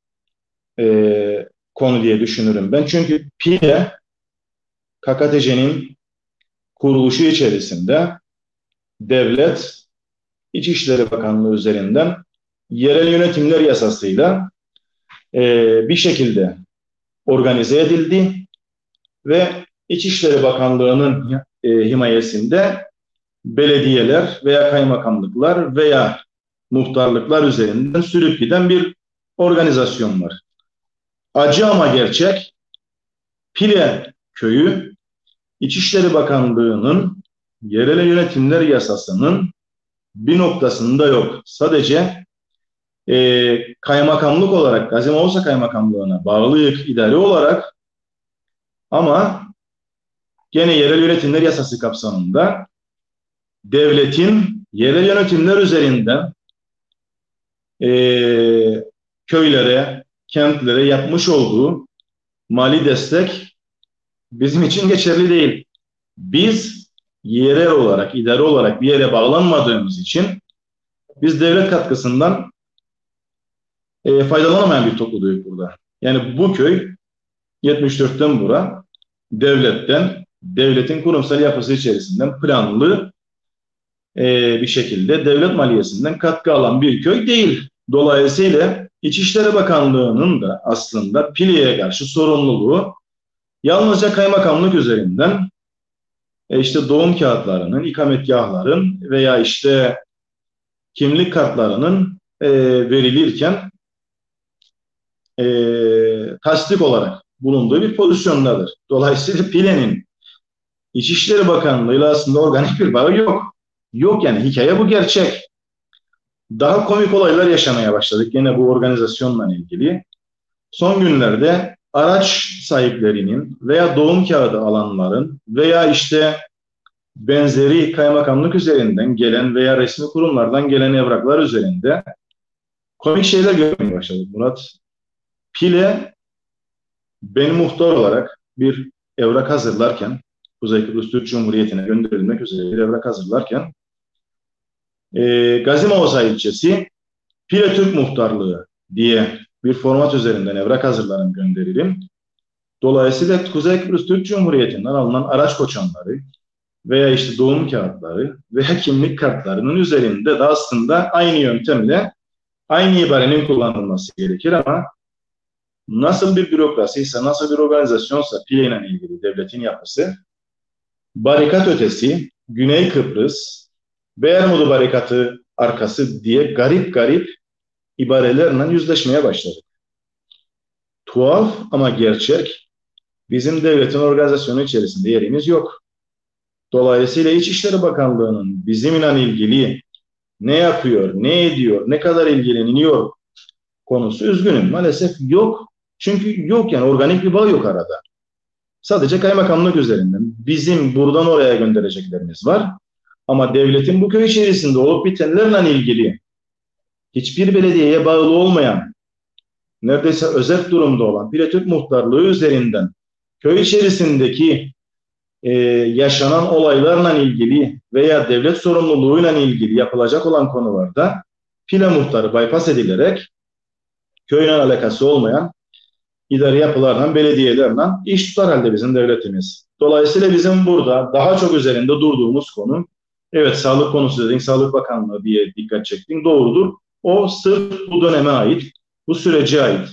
e, konu diye düşünürüm ben. Çünkü PİLE KKTC'nin kuruluşu içerisinde devlet İçişleri Bakanlığı üzerinden yerel yönetimler yasasıyla e, bir şekilde organize edildi ve İçişleri Bakanlığı'nın e, himayesinde belediyeler veya kaymakamlıklar veya muhtarlıklar üzerinden sürüp giden bir organizasyon var. Acı ama gerçek Pile köyü İçişleri Bakanlığı'nın yerel yönetimler yasasının bir noktasında yok. Sadece e, kaymakamlık olarak Gazimaosa Kaymakamlığı'na bağlıyık idare olarak ama gene yerel yönetimler yasası kapsamında devletin yerel yönetimler üzerinden e, köylere, kentlere yapmış olduğu mali destek bizim için geçerli değil. Biz yerel olarak, idare olarak bir yere bağlanmadığımız için biz devlet katkısından e, faydalanamayan bir topluluğuyuz burada. Yani bu köy 74'ten bura devletten, devletin kurumsal yapısı içerisinden planlı e, bir şekilde devlet maliyesinden katkı alan bir köy değil. Dolayısıyla İçişleri Bakanlığı'nın da aslında Pile'ye karşı sorumluluğu yalnızca kaymakamlık üzerinden e, işte doğum kağıtlarının, ikametgahların veya işte kimlik kartlarının e, verilirken e, tasdik olarak bulunduğu bir pozisyondadır. Dolayısıyla Pile'nin İçişleri Bakanlığı'yla aslında organik bir bağı yok. Yok yani hikaye bu gerçek. Daha komik olaylar yaşamaya başladık yine bu organizasyonla ilgili. Son günlerde araç sahiplerinin veya doğum kağıdı alanların veya işte benzeri kaymakamlık üzerinden gelen veya resmi kurumlardan gelen evraklar üzerinde komik şeyler görmeye başladık Murat. Pile ben muhtar olarak bir evrak hazırlarken Kuzey Kıbrıs Türk Cumhuriyeti'ne gönderilmek üzere bir evrak hazırlarken e, Gazimavza ilçesi Pire Türk Muhtarlığı diye bir format üzerinden evrak hazırlarım gönderirim. Dolayısıyla Kuzey Kıbrıs Türk Cumhuriyeti'nden alınan araç koçanları veya işte doğum kağıtları veya kimlik kartlarının üzerinde de aslında aynı yöntemle aynı ibarenin kullanılması gerekir ama nasıl bir bürokrasiyse, nasıl bir organizasyonsa PİLE ile ilgili devletin yapısı barikat ötesi Güney Kıbrıs Bermudu barikatı arkası diye garip garip ibarelerle yüzleşmeye başladık. Tuhaf ama gerçek bizim devletin organizasyonu içerisinde yerimiz yok. Dolayısıyla İçişleri Bakanlığı'nın bizimle ilgili ne yapıyor, ne ediyor, ne kadar ilgileniyor konusu üzgünüm maalesef yok. Çünkü yok yani organik bir bağ yok arada. Sadece kaymakamlık üzerinden. Bizim buradan oraya göndereceklerimiz var. Ama devletin bu köy içerisinde olup bitenlerle ilgili hiçbir belediyeye bağlı olmayan, neredeyse özel durumda olan Piretürk muhtarlığı üzerinden köy içerisindeki e, yaşanan olaylarla ilgili veya devlet sorumluluğuyla ilgili yapılacak olan konularda Pile muhtarı bypass edilerek köyün alakası olmayan idari yapılarla, belediyelerle iş tutar halde bizim devletimiz. Dolayısıyla bizim burada daha çok üzerinde durduğumuz konu, evet sağlık konusu dedin, Sağlık Bakanlığı diye dikkat çektin, doğrudur. O sırf bu döneme ait, bu sürece ait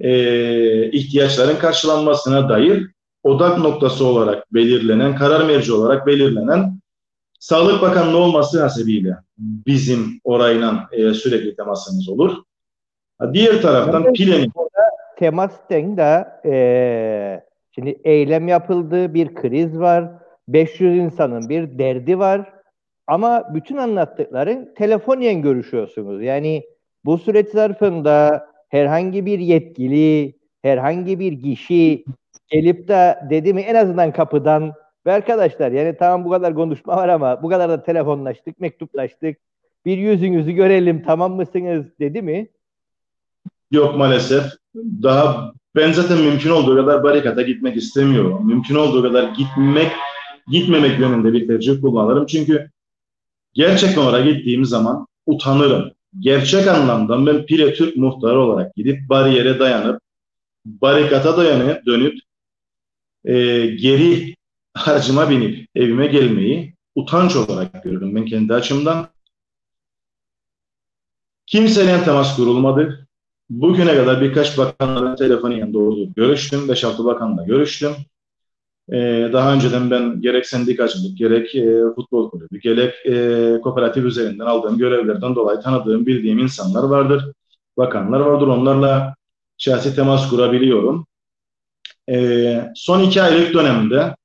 e, ihtiyaçların karşılanmasına dair odak noktası olarak belirlenen, karar merci olarak belirlenen Sağlık Bakanlığı olması hasebiyle bizim orayla e, sürekli temasımız olur. Diğer taraftan Pile'nin temasten da e, şimdi eylem yapıldı, bir kriz var, 500 insanın bir derdi var ama bütün anlattıkların telefoniyen görüşüyorsunuz. Yani bu süreç zarfında herhangi bir yetkili, herhangi bir kişi gelip de dedi mi en azından kapıdan ve arkadaşlar yani tamam bu kadar konuşma var ama bu kadar da telefonlaştık, mektuplaştık. Bir yüzünüzü görelim tamam mısınız dedi mi? Yok maalesef. Daha ben zaten mümkün olduğu kadar barikata gitmek istemiyorum. Mümkün olduğu kadar gitmek, gitmemek yönünde bir tercih kullanırım. Çünkü gerçekten oraya gittiğim zaman utanırım. Gerçek anlamda ben Pire Türk muhtarı olarak gidip bariyere dayanıp, barikata dayanıp dönüp e, geri aracıma binip evime gelmeyi utanç olarak görüyorum ben kendi açımdan. Kimseyle temas kurulmadı. Bugüne kadar birkaç bakanla telefonu yanında oldu. Görüştüm. 5-6 bakanla görüştüm. Ee, daha önceden ben gerek sendikacılık, gerek e, futbol kulübü, gerek e, kooperatif üzerinden aldığım görevlerden dolayı tanıdığım, bildiğim insanlar vardır. Bakanlar vardır. Onlarla şahsi temas kurabiliyorum. Ee, son iki aylık dönemde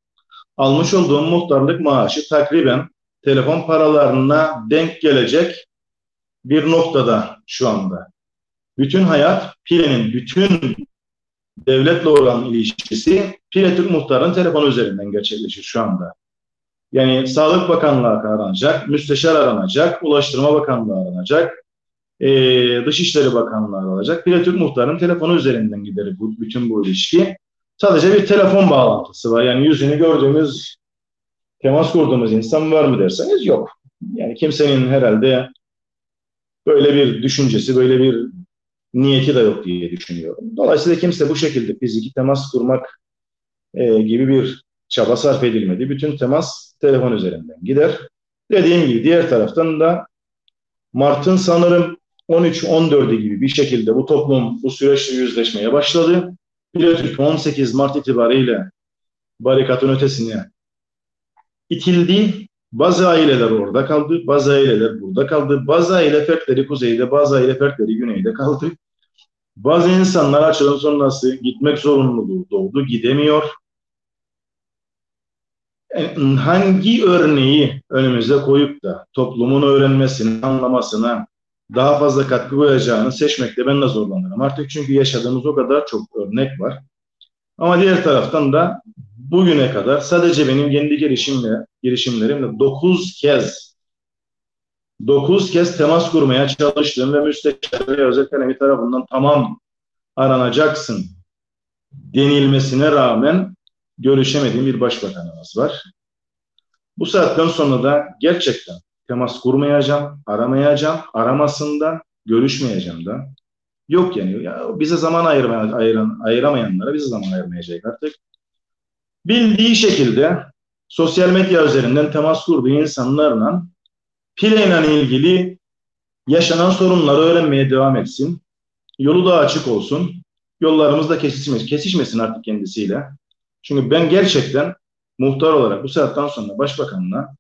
almış olduğum muhtarlık maaşı takriben telefon paralarına denk gelecek bir noktada şu anda bütün hayat Pire'nin bütün devletle olan ilişkisi Pire Türk Muhtarı'nın telefonu üzerinden gerçekleşir şu anda. Yani Sağlık Bakanlığı aranacak, Müsteşar aranacak, Ulaştırma Bakanlığı aranacak, e, Dışişleri Bakanlığı aranacak. Pire Türk Muhtarı'nın telefonu üzerinden gider bu, bütün bu ilişki. Sadece bir telefon bağlantısı var. Yani yüzünü gördüğümüz, temas kurduğumuz insan var mı derseniz yok. Yani kimsenin herhalde böyle bir düşüncesi, böyle bir niyeti de yok diye düşünüyorum. Dolayısıyla kimse bu şekilde fiziki temas kurmak e, gibi bir çaba sarf edilmedi. Bütün temas telefon üzerinden gider. Dediğim gibi diğer taraftan da Mart'ın sanırım 13-14'ü gibi bir şekilde bu toplum bu süreçle yüzleşmeye başladı. Pilotürk 18 Mart itibariyle barikatın ötesine itildi. Bazı aileler orada kaldı, bazı aileler burada kaldı, bazı aile fertleri kuzeyde, bazı aile fertleri güneyde kaldı. Bazı insanlar açılım sonrası gitmek zorunluluğu doğdu, gidemiyor. Yani hangi örneği önümüze koyup da toplumun öğrenmesine, anlamasına daha fazla katkı koyacağını seçmekte ben de zorlanırım. Artık çünkü yaşadığımız o kadar çok örnek var. Ama diğer taraftan da bugüne kadar sadece benim kendi girişimle, girişimlerimle 9 kez 9 kez temas kurmaya çalıştım ve müsteşar ve özel kalemi tarafından tamam aranacaksın denilmesine rağmen görüşemediğim bir başbakanımız var. Bu saatten sonra da gerçekten temas kurmayacağım, aramayacağım, aramasından görüşmeyeceğim da. Yok yani ya bize zaman ayırma, ayıran, ayıramayanlara bize zaman ayırmayacak artık bildiği şekilde sosyal medya üzerinden temas kurduğu insanlarla Pile'yle ilgili yaşanan sorunları öğrenmeye devam etsin. Yolu da açık olsun. Yollarımız da kesişmesin, kesişmesin artık kendisiyle. Çünkü ben gerçekten muhtar olarak bu saatten sonra başbakanla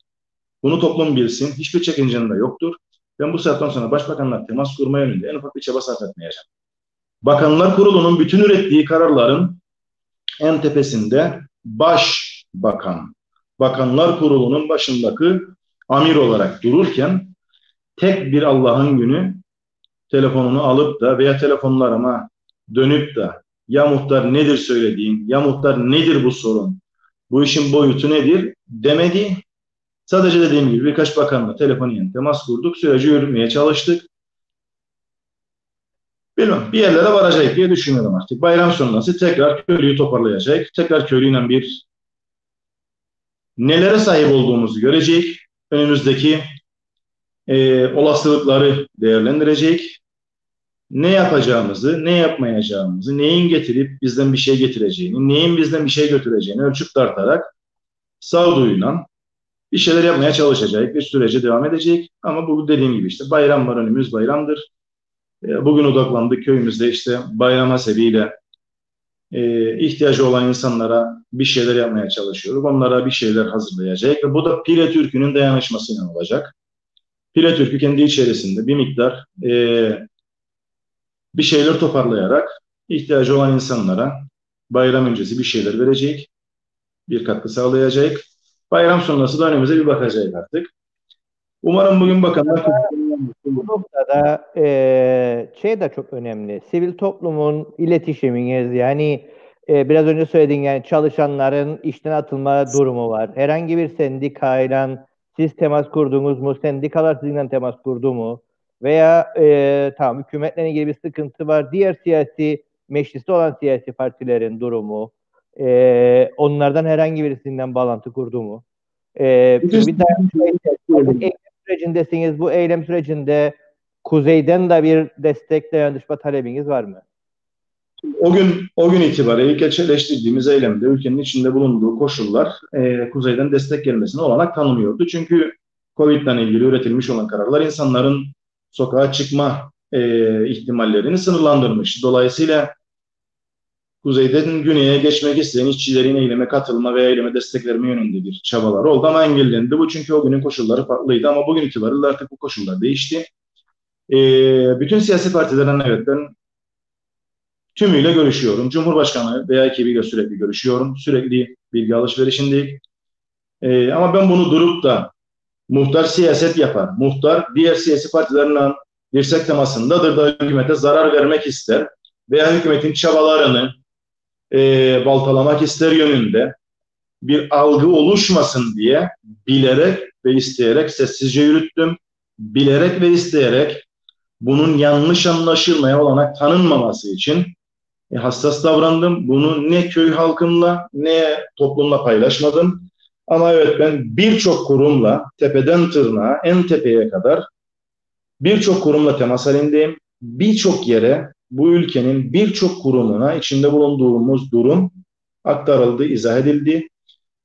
bunu toplum bilsin. Hiçbir çekincem de yoktur. Ben bu saatten sonra başbakanla temas kurma yönünde en ufak bir çaba sarf etmeyeceğim. Bakanlar Kurulu'nun bütün ürettiği kararların en tepesinde başbakan, bakanlar kurulunun başındaki amir olarak dururken tek bir Allah'ın günü telefonunu alıp da veya telefonlarıma dönüp de ya muhtar nedir söylediğin, ya muhtar nedir bu sorun, bu işin boyutu nedir demedi. Sadece dediğim gibi birkaç bakanla telefoniyen temas kurduk, süreci yürütmeye çalıştık. Bilmem bir yerlere varacak diye düşünüyorum artık. Bayram sonrası tekrar köylüyü toparlayacak. Tekrar köylüyle bir nelere sahip olduğumuzu görecek. Önümüzdeki e, olasılıkları değerlendirecek. Ne yapacağımızı, ne yapmayacağımızı, neyin getirip bizden bir şey getireceğini, neyin bizden bir şey götüreceğini ölçüp tartarak sağduyuyla bir şeyler yapmaya çalışacak, bir sürece devam edecek. Ama bu dediğim gibi işte bayram var önümüz bayramdır. E, bugün odaklandık köyümüzde işte bayram hasebiyle e, ihtiyacı olan insanlara bir şeyler yapmaya çalışıyoruz. Onlara bir şeyler hazırlayacak ve bu da Pile Türk'ünün dayanışmasıyla olacak. Pile Türk'ü kendi içerisinde bir miktar e, bir şeyler toparlayarak ihtiyacı olan insanlara bayram öncesi bir şeyler verecek, bir katkı sağlayacak. Bayram sonrası da önümüze bir bakacak artık. Umarım bugün bakanlar bu noktada e, şey de çok önemli. Sivil toplumun iletişiminiz yani e, biraz önce söylediğin yani çalışanların işten atılma durumu var. Herhangi bir sendikayla siz temas kurdunuz mu? Sendikalar sizinle temas kurdu mu? Veya e, tamam hükümetle ilgili bir sıkıntı var. Diğer siyasi mecliste olan siyasi partilerin durumu e, onlardan herhangi birisinden bağlantı kurdu mu? E, bir dayanışma sürecindesiniz. Bu eylem sürecinde kuzeyden de bir destek dayanışma talebiniz var mı? O gün o gün itibariyle gerçekleştirdiğimiz eylemde ülkenin içinde bulunduğu koşullar e, kuzeyden destek gelmesine olanak tanımıyordu. Çünkü Covid ile ilgili üretilmiş olan kararlar insanların sokağa çıkma e, ihtimallerini sınırlandırmış. Dolayısıyla kuzeyden güneye geçmek isteyen işçilerin eyleme katılma veya eyleme destek verme yönünde bir çabalar oldu ama engellendi. Bu çünkü o günün koşulları farklıydı ama bugün itibariyle artık bu koşullar değişti. E, bütün siyasi partilerden evet ben tümüyle görüşüyorum. Cumhurbaşkanı veya ekibiyle sürekli görüşüyorum. Sürekli bilgi alışverişindeyim. E, ama ben bunu durup da muhtar siyaset yapar. Muhtar diğer siyasi partilerle dirsek temasındadır da hükümete zarar vermek ister veya hükümetin çabalarını e, baltalamak ister yönünde bir algı oluşmasın diye bilerek ve isteyerek sessizce yürüttüm. Bilerek ve isteyerek bunun yanlış anlaşılmaya olanak tanınmaması için e, hassas davrandım. Bunu ne köy halkımla ne toplumla paylaşmadım. Ama evet ben birçok kurumla tepeden tırnağa en tepeye kadar birçok kurumla temas halindeyim. Birçok yere bu ülkenin birçok kurumuna içinde bulunduğumuz durum aktarıldı, izah edildi.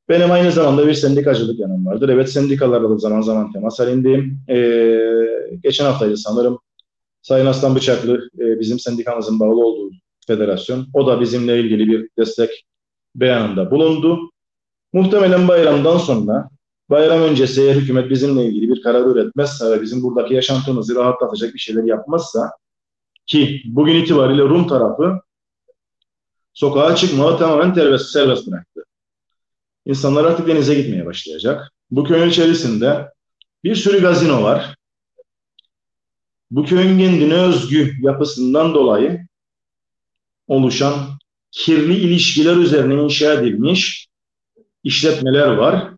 Benim aynı zamanda bir sendikacılık yanım vardır. Evet sendikalarla da zaman zaman temas halindeyim. Ee, geçen haftaydı sanırım Sayın Aslan Bıçaklı e, bizim sendikamızın bağlı olduğu federasyon. O da bizimle ilgili bir destek beyanında bulundu. Muhtemelen bayramdan sonra bayram öncesi eğer hükümet bizimle ilgili bir karar üretmezse ve bizim buradaki yaşantımızı rahatlatacak bir şeyler yapmazsa ki bugün itibariyle Rum tarafı sokağa çıkmağı tamamen serbest, serbest bıraktı. İnsanlar artık denize gitmeye başlayacak. Bu köyün içerisinde bir sürü gazino var. Bu köyün kendine özgü yapısından dolayı oluşan kirli ilişkiler üzerine inşa edilmiş işletmeler var.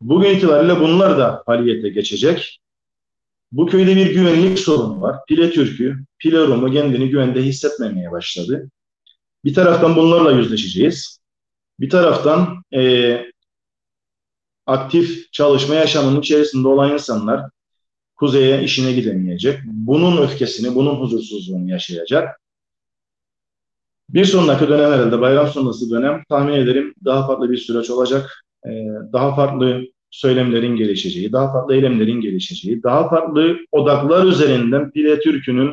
Bugün itibariyle bunlar da faaliyete geçecek. Bu köyde bir güvenlik sorunu var. Pile Türk'ü, Pile Rum'u kendini güvende hissetmemeye başladı. Bir taraftan bunlarla yüzleşeceğiz. Bir taraftan e, aktif çalışma yaşamının içerisinde olan insanlar kuzeye işine gidemeyecek. Bunun öfkesini, bunun huzursuzluğunu yaşayacak. Bir sonraki dönem herhalde bayram sonrası dönem tahmin ederim daha farklı bir süreç olacak. Ee, daha farklı söylemlerin gelişeceği, daha farklı eylemlerin gelişeceği, daha farklı odaklar üzerinden Pile Türk'ünün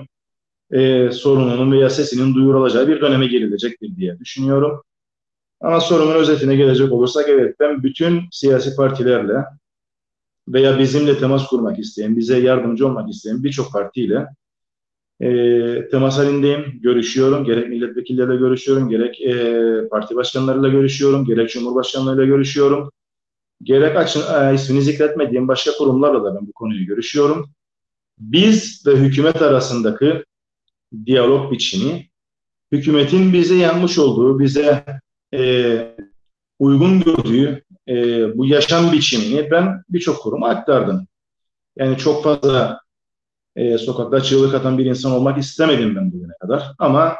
e, sorununun veya sesinin duyurulacağı bir döneme girilecektir diye düşünüyorum. Ama sorunun özetine gelecek olursak evet ben bütün siyasi partilerle veya bizimle temas kurmak isteyen, bize yardımcı olmak isteyen birçok partiyle e, temas halindeyim, görüşüyorum. Gerek milletvekilleriyle görüşüyorum, gerek e, parti başkanlarıyla görüşüyorum, gerek cumhurbaşkanlarıyla görüşüyorum. Gerek açın, e, ismini zikretmediğim başka kurumlarla da ben bu konuyu görüşüyorum. Biz ve hükümet arasındaki diyalog biçimi hükümetin bize yanmış olduğu, bize e, uygun gördüğü e, bu yaşam biçimini ben birçok kuruma aktardım. Yani çok fazla e, sokakta çığlık atan bir insan olmak istemedim ben bugüne kadar. Ama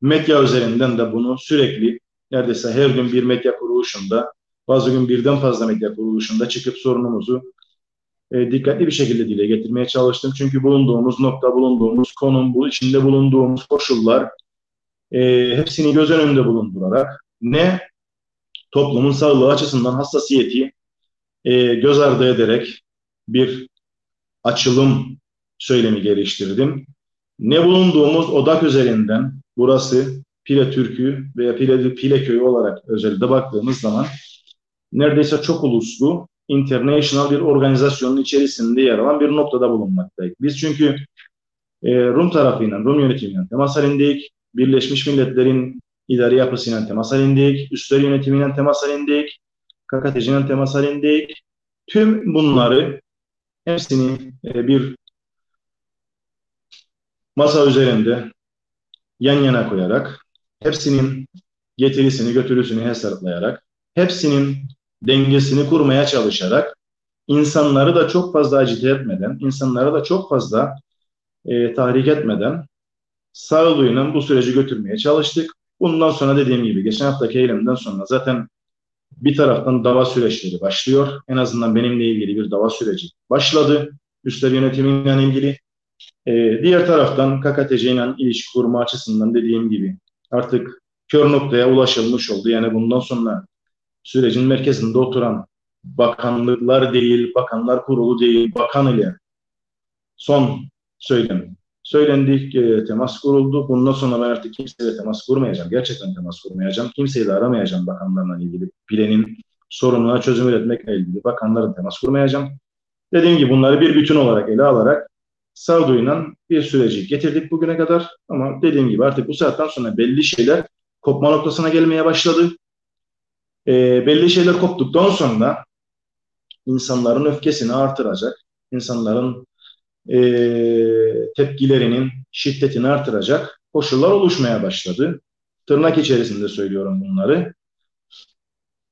medya üzerinden de bunu sürekli neredeyse her gün bir medya kuruluşunda, bazı gün birden fazla medya kuruluşunda çıkıp sorunumuzu e, dikkatli bir şekilde dile getirmeye çalıştım. Çünkü bulunduğumuz nokta, bulunduğumuz konum, bu içinde bulunduğumuz koşullar e, hepsini göz önünde bulundurarak ne toplumun sağlığı açısından hassasiyeti e, göz ardı ederek bir açılım söylemi geliştirdim. Ne bulunduğumuz odak üzerinden burası Pile Türk'ü veya Pile, Pile Köyü olarak özellikle baktığımız zaman neredeyse çok uluslu international bir organizasyonun içerisinde yer alan bir noktada bulunmaktayız. Biz çünkü e, Rum tarafıyla, Rum yönetimiyle temas halindeyiz. Birleşmiş Milletler'in idari yapısıyla temas halindeyiz. Üstler yönetimiyle temas halindeyiz. KKTC'nin temas halindeyiz. Tüm bunları hepsini e, bir masa üzerinde yan yana koyarak, hepsinin getirisini, götürüsünü hesaplayarak, hepsinin dengesini kurmaya çalışarak, insanları da çok fazla acite etmeden, insanları da çok fazla e, tahrik etmeden sağduyuyla bu süreci götürmeye çalıştık. Bundan sonra dediğim gibi geçen haftaki eylemden sonra zaten bir taraftan dava süreçleri başlıyor. En azından benimle ilgili bir dava süreci başladı. Üstler yönetimiyle ilgili. Ee, diğer taraftan KKTC ile ilişki kurma açısından dediğim gibi artık kör noktaya ulaşılmış oldu. Yani bundan sonra sürecin merkezinde oturan bakanlıklar değil, bakanlar kurulu değil, bakan ile son söylem söylendik, e, temas kuruldu. Bundan sonra ben artık kimseyle temas kurmayacağım. Gerçekten temas kurmayacağım. Kimseyi de aramayacağım bakanlarla ilgili. Bilenin sorununa çözüm üretmekle ilgili bakanların temas kurmayacağım. Dediğim gibi bunları bir bütün olarak ele alarak sağduyuyla bir süreci getirdik bugüne kadar. Ama dediğim gibi artık bu saatten sonra belli şeyler kopma noktasına gelmeye başladı. E, belli şeyler koptuktan sonra insanların öfkesini artıracak, insanların e, tepkilerinin şiddetini artıracak koşullar oluşmaya başladı. Tırnak içerisinde söylüyorum bunları.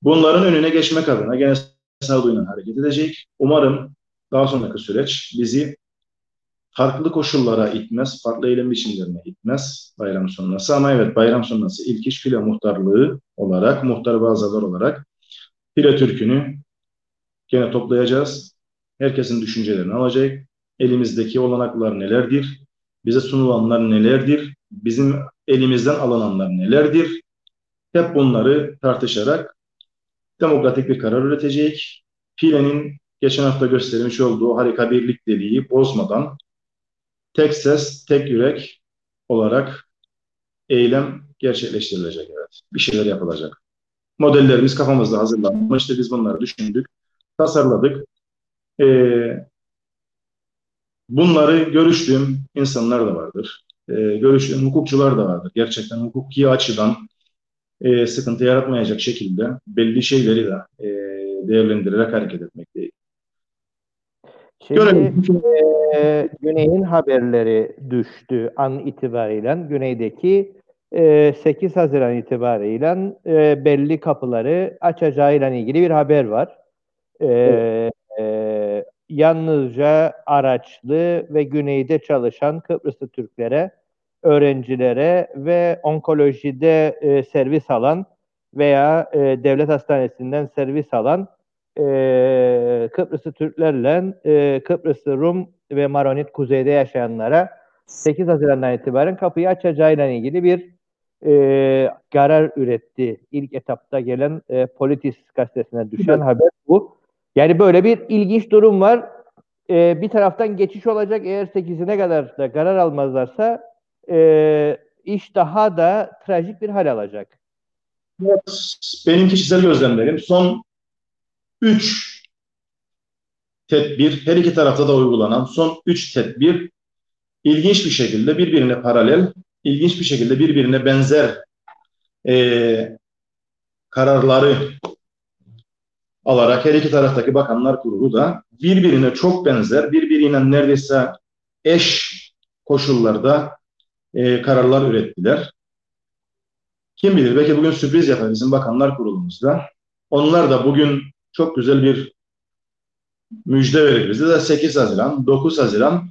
Bunların önüne geçmek adına gene sağduyuyla hareket edecek. Umarım daha sonraki süreç bizi farklı koşullara itmez, farklı eylem biçimlerine itmez bayram sonrası. Ama evet bayram sonrası ilk iş file muhtarlığı olarak, muhtar bazalar olarak file türkünü gene toplayacağız. Herkesin düşüncelerini alacak elimizdeki olanaklar nelerdir? Bize sunulanlar nelerdir? Bizim elimizden alınanlar nelerdir? Hep bunları tartışarak demokratik bir karar üretecek. Pile'nin geçen hafta göstermiş olduğu harika birlik dediği bozmadan tek ses, tek yürek olarak eylem gerçekleştirilecek. Evet. Bir şeyler yapılacak. Modellerimiz kafamızda hazırlanmıştı. Biz bunları düşündük, tasarladık. Ee, Bunları görüştüğüm insanlar da vardır. E, görüştüğüm hukukçular da vardır. Gerçekten hukuki açıdan e, sıkıntı yaratmayacak şekilde belli şeyleri de e, değerlendirerek hareket etmekteyim. Şimdi e, Güney'in haberleri düştü an itibariyle. Güney'deki e, 8 Haziran itibariyle e, belli kapıları açacağıyla ilgili bir haber var. E, evet. e, yalnızca araçlı ve güneyde çalışan Kıbrıslı Türklere, öğrencilere ve onkolojide e, servis alan veya e, devlet hastanesinden servis alan e, Kıbrıslı Türklerle e, Kıbrıslı Rum ve Maronit kuzeyde yaşayanlara 8 Haziran'dan itibaren kapıyı açacağıyla ilgili bir e, karar üretti. İlk etapta gelen e, Politis gazetesine düşen evet. haber bu. Yani böyle bir ilginç durum var. Ee, bir taraftan geçiş olacak eğer 8'ine kadar da karar almazlarsa e, iş daha da trajik bir hal alacak. Evet, benim kişisel gözlemlerim son 3 tedbir, her iki tarafta da uygulanan son 3 tedbir ilginç bir şekilde birbirine paralel, ilginç bir şekilde birbirine benzer e, kararları alarak her iki taraftaki bakanlar kurulu da birbirine çok benzer, birbiriyle neredeyse eş koşullarda e, kararlar ürettiler. Kim bilir belki bugün sürpriz yapar bizim bakanlar kurulumuzda. Onlar da bugün çok güzel bir müjde verir bize de 8 Haziran, 9 Haziran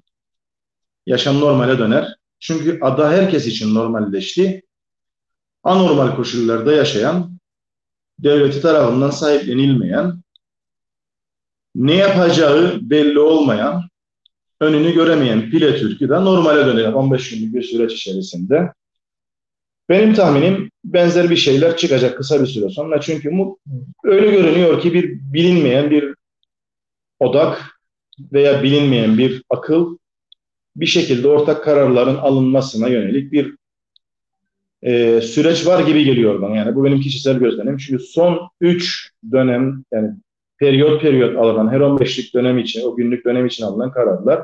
yaşam normale döner. Çünkü ada herkes için normalleşti. Anormal koşullarda yaşayan, devleti tarafından sahiplenilmeyen, ne yapacağı belli olmayan, önünü göremeyen Pile Türk'ü de normale dönecek 15 günlük bir süreç içerisinde. Benim tahminim benzer bir şeyler çıkacak kısa bir süre sonra. Çünkü bu öyle görünüyor ki bir bilinmeyen bir odak veya bilinmeyen bir akıl bir şekilde ortak kararların alınmasına yönelik bir e, süreç var gibi geliyor bana. Yani bu benim kişisel gözlemim. Çünkü son 3 dönem yani periyot periyot alınan her 15'lik dönem için, o günlük dönem için alınan kararlar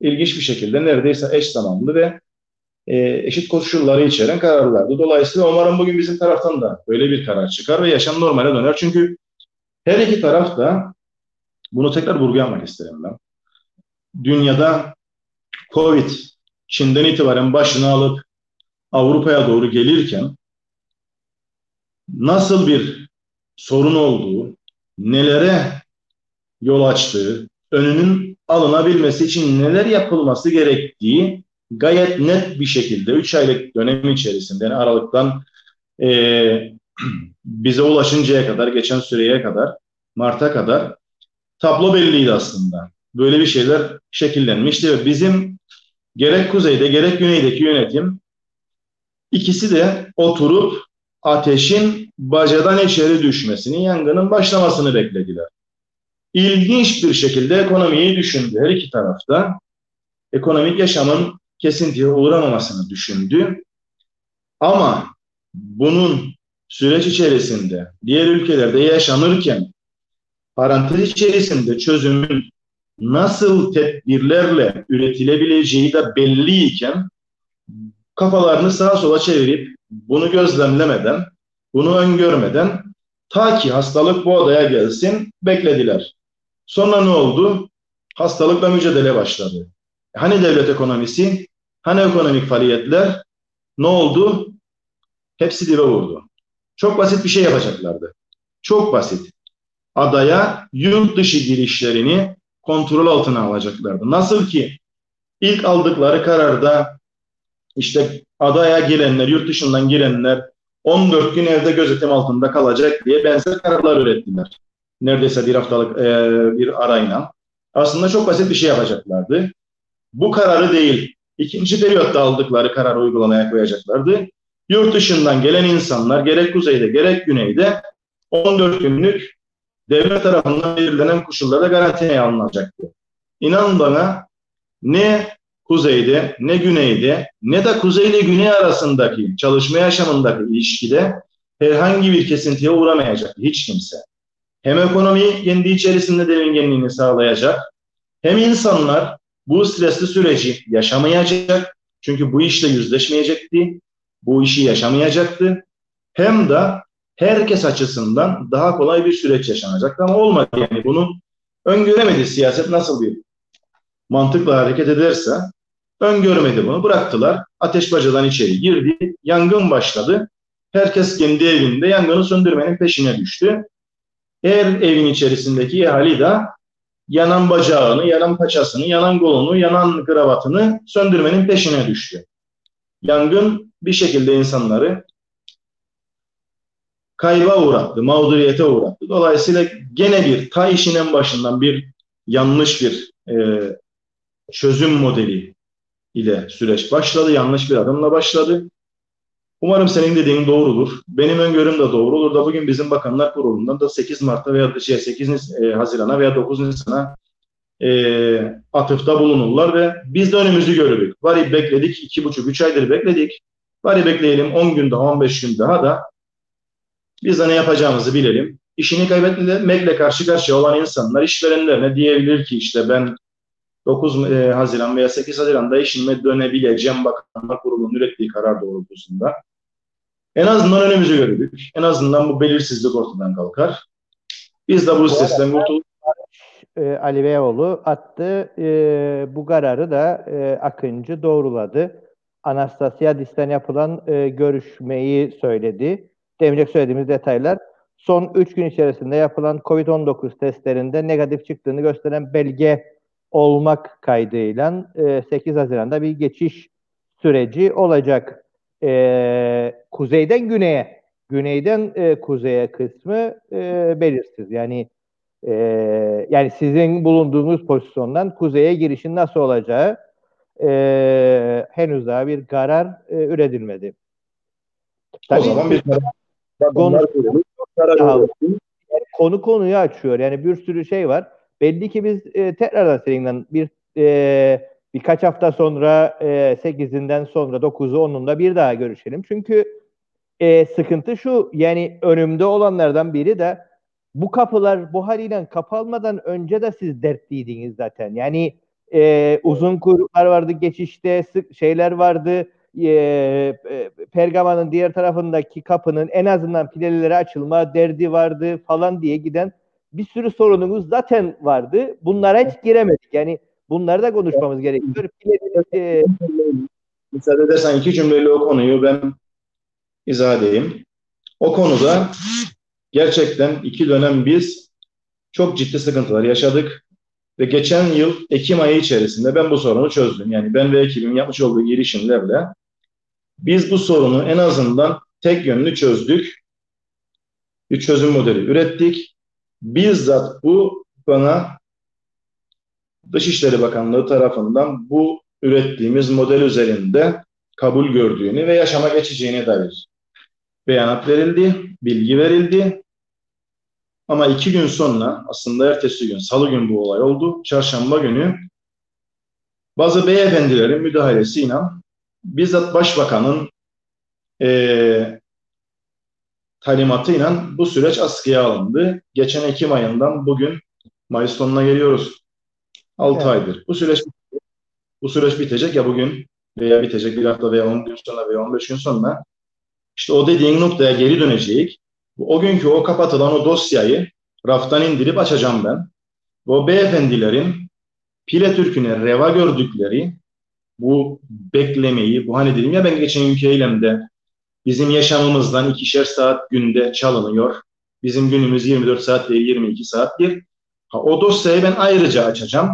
ilginç bir şekilde neredeyse eş zamanlı ve e, eşit koşulları içeren kararlardı. Dolayısıyla umarım bugün bizim taraftan da böyle bir karar çıkar ve yaşam normale döner. Çünkü her iki taraf da bunu tekrar vurgulamak isterim ben. Dünyada Covid Çin'den itibaren başını alıp Avrupa'ya doğru gelirken nasıl bir sorun olduğu, nelere yol açtığı, önünün alınabilmesi için neler yapılması gerektiği gayet net bir şekilde 3 aylık dönem içerisinde yani Aralık'tan e, bize ulaşıncaya kadar, geçen süreye kadar, Mart'a kadar tablo belliydi aslında. Böyle bir şeyler şekillenmişti ve bizim gerek kuzeyde gerek güneydeki yönetim ikisi de oturup ateşin bacadan içeri düşmesini, yangının başlamasını beklediler. İlginç bir şekilde ekonomiyi düşündü her iki tarafta. Ekonomik yaşamın kesintiye uğramamasını düşündü. Ama bunun süreç içerisinde diğer ülkelerde yaşanırken parantez içerisinde çözümün nasıl tedbirlerle üretilebileceği de belliyken kafalarını sağa sola çevirip bunu gözlemlemeden, bunu öngörmeden ta ki hastalık bu adaya gelsin beklediler. Sonra ne oldu? Hastalıkla mücadele başladı. Hani devlet ekonomisi, hani ekonomik faaliyetler ne oldu? Hepsi dibe vurdu. Çok basit bir şey yapacaklardı. Çok basit. Adaya yurt dışı girişlerini kontrol altına alacaklardı. Nasıl ki ilk aldıkları kararda işte adaya girenler, yurt dışından girenler 14 gün evde gözetim altında kalacak diye benzer kararlar ürettiler. Neredeyse bir haftalık e, bir arayla. Aslında çok basit bir şey yapacaklardı. Bu kararı değil, ikinci periyotta aldıkları kararı uygulamaya koyacaklardı. Yurt dışından gelen insanlar gerek kuzeyde gerek güneyde 14 günlük devlet tarafından belirlenen koşullarda garantiye alınacaktı. İnan bana ne kuzeyde ne güneyde ne de kuzey ile güney arasındaki çalışma yaşamındaki ilişkide herhangi bir kesintiye uğramayacak hiç kimse. Hem ekonomi kendi içerisinde devingenliğini sağlayacak hem insanlar bu stresli süreci yaşamayacak çünkü bu işle yüzleşmeyecekti, bu işi yaşamayacaktı. Hem de herkes açısından daha kolay bir süreç yaşanacaktı ama olmadı yani bunu öngöremedi siyaset nasıl bir mantıkla hareket ederse öngörmedi bunu bıraktılar. Ateş bacadan içeri girdi. Yangın başladı. Herkes kendi evinde yangını söndürmenin peşine düştü. Her evin içerisindeki ahali de yanan bacağını, yanan paçasını, yanan kolunu, yanan kravatını söndürmenin peşine düştü. Yangın bir şekilde insanları kayba uğrattı, mağduriyete uğrattı. Dolayısıyla gene bir ta işinin başından bir yanlış bir e, çözüm modeli ile süreç başladı. Yanlış bir adımla başladı. Umarım senin dediğin doğrudur. Benim öngörüm de doğru olur da bugün bizim Bakanlar Kurulu'ndan da 8 Mart'ta veya şey 8 e, Haziran'a veya 9 Nisan'a e, atıfta bulunurlar ve biz de önümüzü gördük. Bari bekledik, 2,5-3 aydır bekledik. Bari bekleyelim 10 gün daha, 15 gün daha da biz de ne yapacağımızı bilelim. İşini kaybetmekle karşı karşıya olan insanlar işverenlerine diyebilir ki işte ben 9 e, Haziran veya 8 Haziran'da işime dönebileceğim Bakanlar Kurulu'nun ürettiği karar doğrultusunda. En azından önümüzü gördük. En azından bu belirsizlik ortadan kalkar. Biz de bu stresten kurtuluruz. E, Ali Beyoğlu attı. E, bu kararı da e, Akıncı doğruladı. Anastasiadis'ten yapılan e, görüşmeyi söyledi. Demin söylediğimiz detaylar son 3 gün içerisinde yapılan COVID-19 testlerinde negatif çıktığını gösteren belge olmak kaydıyla e, 8 Haziran'da bir geçiş süreci olacak. E, kuzeyden güneye, güneyden e, kuzeye kısmı e, belirsiz. Yani e, yani sizin bulunduğunuz pozisyondan kuzeye girişin nasıl olacağı e, henüz daha bir karar e, üretilmedi. Tabii, o zaman bir konu, konu konuyu açıyor. Yani bir sürü şey var. Belli ki biz e, tekrardan seninle bir e, birkaç hafta sonra e, 8'inden sonra 9'u 10'unda bir daha görüşelim. Çünkü e, sıkıntı şu yani önümde olanlardan biri de bu kapılar bu haliyle kapalmadan önce de siz dertliydiniz zaten. Yani e, uzun kuyruklar vardı geçişte sık şeyler vardı. E, e, Pergama'nın diğer tarafındaki kapının en azından pileleri açılma derdi vardı falan diye giden bir sürü sorunumuz zaten vardı. Bunlara hiç giremedik. Yani bunları da konuşmamız gerekiyor. Pilenin, e... Müsaade edersen iki cümleyle o konuyu ben izah edeyim. O konuda gerçekten iki dönem biz çok ciddi sıkıntılar yaşadık. Ve geçen yıl Ekim ayı içerisinde ben bu sorunu çözdüm. Yani ben ve ekibim yapmış olduğu girişimlerle biz bu sorunu en azından tek yönlü çözdük. Bir çözüm modeli ürettik. Bizzat bu bana Dışişleri Bakanlığı tarafından bu ürettiğimiz model üzerinde kabul gördüğünü ve yaşama geçeceğine dair beyanat verildi, bilgi verildi. Ama iki gün sonra aslında ertesi gün, salı gün bu olay oldu. Çarşamba günü bazı beyefendilerin müdahalesiyle bizzat başbakanın e, talimatıyla bu süreç askıya alındı. Geçen Ekim ayından bugün Mayıs sonuna geliyoruz. 6 evet. aydır. Bu süreç bu süreç bitecek ya bugün veya bitecek bir hafta veya 10 gün sonra veya 15 gün sonra. İşte o dediğin noktaya geri dönecek. O günkü o kapatılan o dosyayı raftan indirip açacağım ben. O beyefendilerin Pile Türk'üne reva gördükleri bu beklemeyi, bu hani dedim ya ben geçen günkü eylemde bizim yaşamımızdan ikişer saat günde çalınıyor. Bizim günümüz 24 saat değil 22 saattir. Ha, o dosyayı ben ayrıca açacağım.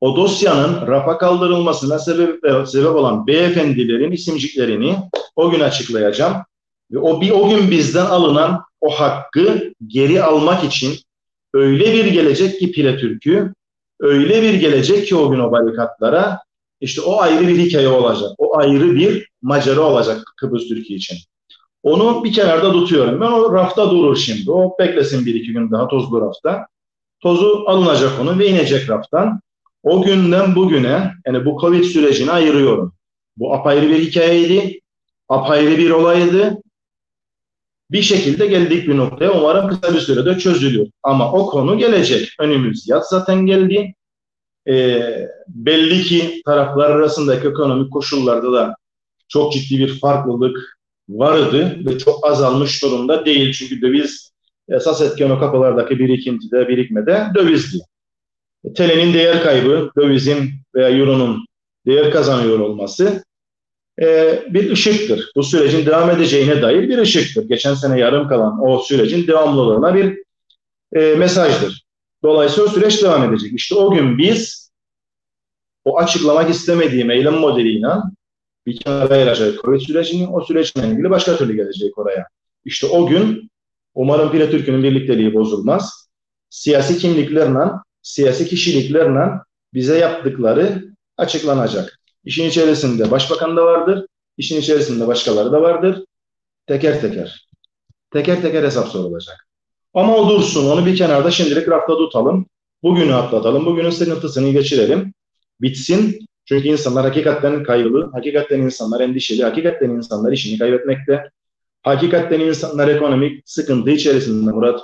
O dosyanın rafa kaldırılmasına sebep, sebep olan beyefendilerin isimciklerini o gün açıklayacağım. Ve o bir o gün bizden alınan o hakkı geri almak için öyle bir gelecek ki Pire Türk'ü, öyle bir gelecek ki o gün o barikatlara işte o ayrı bir hikaye olacak. O ayrı bir macera olacak Kıbrıs Türkiye için. Onu bir kenarda tutuyorum. Ben o rafta durur şimdi. O beklesin bir iki gün daha tozlu rafta. Tozu alınacak onun ve inecek raftan. O günden bugüne yani bu Covid sürecini ayırıyorum. Bu apayrı bir hikayeydi. Apayrı bir olaydı bir şekilde geldik bir noktaya. Umarım kısa bir sürede çözülüyor. Ama o konu gelecek. Önümüz yaz zaten geldi. E, belli ki taraflar arasındaki ekonomik koşullarda da çok ciddi bir farklılık vardı ve çok azalmış durumda değil. Çünkü döviz esas etken o kapılardaki birikintide, birikmede dövizdi. E, TL'nin değer kaybı, dövizin veya euronun değer kazanıyor olması e, bir ışıktır. Bu sürecin devam edeceğine dair bir ışıktır. Geçen sene yarım kalan o sürecin devamlılığına bir e, mesajdır. Dolayısıyla o süreç devam edecek. İşte o gün biz o açıklamak istemediğim eylem modeliyle bir kenara ayıracak Covid sürecini, o süreçle ilgili başka türlü gelecek oraya. İşte o gün umarım Pire Türk'ün birlikteliği bozulmaz. Siyasi kimliklerle, siyasi kişiliklerle bize yaptıkları açıklanacak. İşin içerisinde başbakan da vardır, işin içerisinde başkaları da vardır. Teker teker. Teker teker hesap sorulacak. Ama o dursun, onu bir kenarda şimdilik rafta tutalım. Bugünü atlatalım, bugünün sıkıntısını geçirelim. Bitsin. Çünkü insanlar hakikaten kaygılı, hakikaten insanlar endişeli, hakikaten insanlar işini kaybetmekte. Hakikaten insanlar ekonomik sıkıntı içerisinde Murat.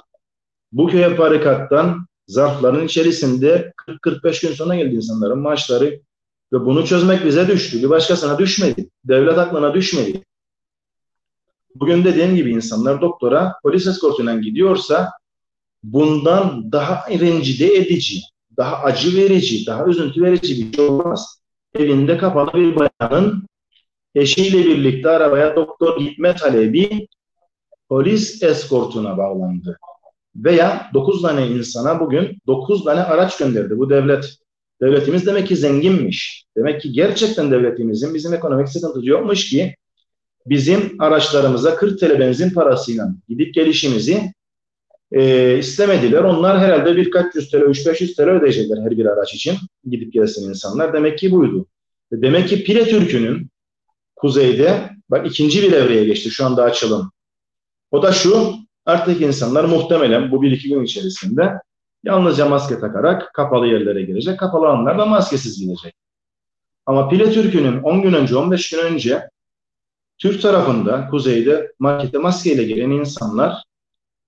Bu köy barikattan zarfların içerisinde 40-45 gün sonra geldi insanların maaşları ve bunu çözmek bize düştü. Bir başkasına düşmedi. Devlet aklına düşmedi. Bugün dediğim gibi insanlar doktora polis eskortuyla gidiyorsa bundan daha rencide edici, daha acı verici, daha üzüntü verici bir şey olmaz. Evinde kapalı bir bayanın eşiyle birlikte arabaya doktor gitme talebi polis eskortuna bağlandı. Veya 9 tane insana bugün 9 tane araç gönderdi bu devlet. Devletimiz demek ki zenginmiş. Demek ki gerçekten devletimizin bizim ekonomik sıkıntısı yokmuş ki bizim araçlarımıza 40 TL benzin parasıyla gidip gelişimizi e, istemediler. Onlar herhalde birkaç yüz TL, 3-500 TL ödeyecekler her bir araç için gidip gelsin insanlar. Demek ki buydu. Demek ki Pire Türk'ünün kuzeyde bak ikinci bir evreye geçti şu anda açılım. O da şu artık insanlar muhtemelen bu bir iki gün içerisinde yalnızca maske takarak kapalı yerlere girecek. Kapalı alanlar da maskesiz gidecek. Ama Pile Türk'ünün 10 gün önce 15 gün önce Türk tarafında kuzeyde markete maskeyle giren insanlar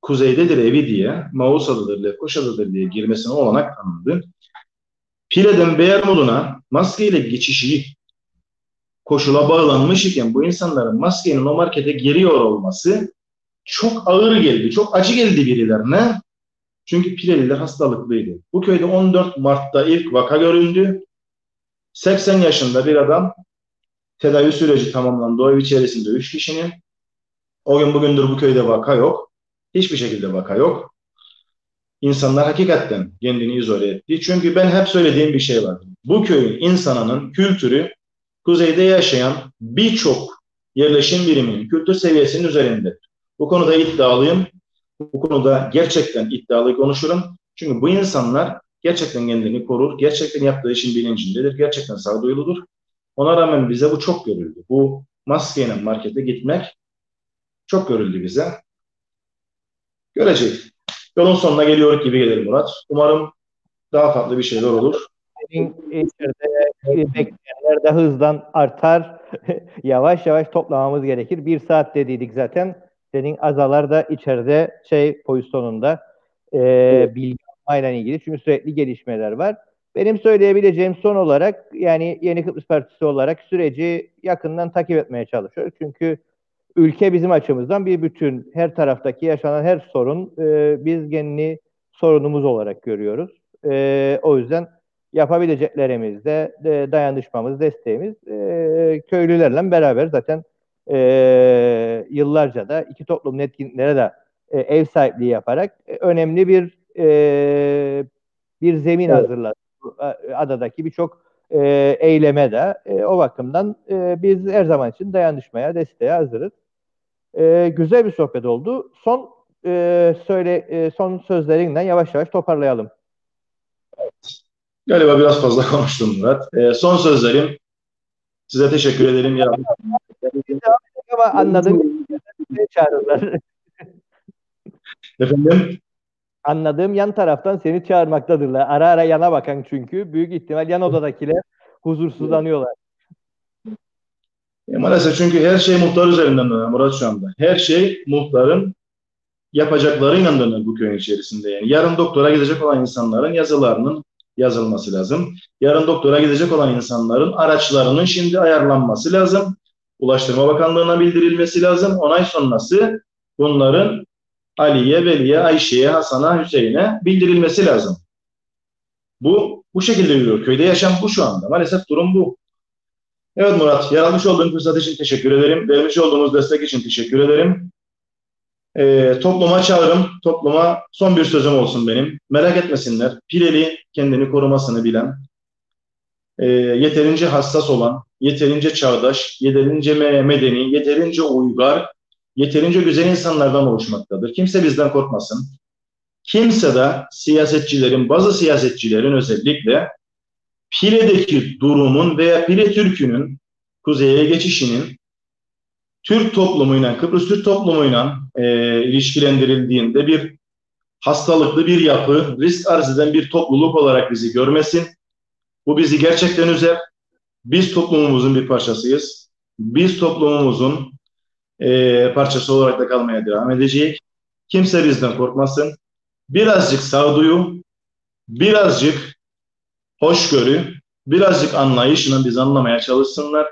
kuzeydedir evi diye, Mausa'dadır, Lefkoşa'dadır diye girmesine olanak tanındı. Pile'den Beyermudun'a maskeyle geçişi koşula bağlanmış iken bu insanların maskenin o markete giriyor olması çok ağır geldi, çok acı geldi birilerine. Çünkü Pileliler hastalıklıydı. Bu köyde 14 Mart'ta ilk vaka görüldü. 80 yaşında bir adam tedavi süreci tamamlandı. O ev içerisinde 3 kişinin. O gün bugündür bu köyde vaka yok. Hiçbir şekilde vaka yok. İnsanlar hakikaten kendini izole etti. Çünkü ben hep söylediğim bir şey var. Bu köyün insanının kültürü kuzeyde yaşayan birçok yerleşim biriminin kültür seviyesinin üzerinde. Bu konuda iddialıyım. Bu konuda gerçekten iddialı konuşurum. Çünkü bu insanlar gerçekten kendini korur, gerçekten yaptığı işin bilincindedir, gerçekten sağduyuludur. Ona rağmen bize bu çok görüldü. Bu maskeyle markete gitmek çok görüldü bize. Göreceğiz. Yolun sonuna geliyor gibi gelir Murat. Umarım daha farklı bir şeyler olur. Bekleyenler de hızdan artar. yavaş yavaş toplamamız gerekir. Bir saat dediydik zaten. Senin azalar da içeride şey pozisyonunda e, bilgi almayla ilgili. Çünkü sürekli gelişmeler var. Benim söyleyebileceğim son olarak yani Yeni Kıbrıs Partisi olarak süreci yakından takip etmeye çalışıyoruz. Çünkü ülke bizim açımızdan bir bütün. Her taraftaki yaşanan her sorun e, biz kendi sorunumuz olarak görüyoruz. E, o yüzden yapabileceklerimiz de e, dayanışmamız, desteğimiz e, köylülerle beraber zaten e, yıllarca da iki toplum etkinliklere de e, ev sahipliği yaparak e, önemli bir e, bir zemin evet. hazırladı. Adadaki birçok e, eyleme de e, o bakımdan e, biz her zaman için dayanışmaya, desteğe hazırız. E, güzel bir sohbet oldu. Son e, söyle e, son sözlerinden yavaş yavaş toparlayalım. Galiba biraz fazla konuştum Murat. E, son sözlerim size teşekkür ederim. Ya. Ama anladım. çağırırlar. Efendim? Anladığım yan taraftan seni çağırmaktadırlar. Ara ara yana bakan çünkü. Büyük ihtimal yan odadakiler huzursuzlanıyorlar. E, maalesef çünkü her şey muhtar üzerinden döner Murat şu anda. Her şey muhtarın yapacaklarıyla döner bu köyün içerisinde. Yani yarın doktora gidecek olan insanların yazılarının yazılması lazım. Yarın doktora gidecek olan insanların araçlarının şimdi ayarlanması lazım. Ulaştırma Bakanlığı'na bildirilmesi lazım. Onay sonrası bunların Ali'ye, Veli'ye, Ayşe'ye, Hasan'a, Hüseyin'e bildirilmesi lazım. Bu bu şekilde yürüyor. Köyde yaşam bu şu anda. Maalesef durum bu. Evet Murat, yaratmış olduğun fırsat için teşekkür ederim. Vermiş olduğumuz destek için teşekkür ederim. Ee, topluma çağrım, topluma son bir sözüm olsun benim. Merak etmesinler. Pileli kendini korumasını bilen, e, yeterince hassas olan, yeterince çağdaş, yeterince medeni, yeterince uygar, yeterince güzel insanlardan oluşmaktadır. Kimse bizden korkmasın. Kimse de siyasetçilerin, bazı siyasetçilerin özellikle Pile'deki durumun veya Pile Türk'ünün kuzeye geçişinin Türk toplumuyla, Kıbrıs Türk toplumuyla e, ilişkilendirildiğinde bir hastalıklı bir yapı, risk arz eden bir topluluk olarak bizi görmesin. Bu bizi gerçekten üzer. Biz toplumumuzun bir parçasıyız. Biz toplumumuzun e, parçası olarak da kalmaya devam edecek. Kimse bizden korkmasın. Birazcık sağduyu, birazcık hoşgörü, birazcık anlayışla biz anlamaya çalışsınlar.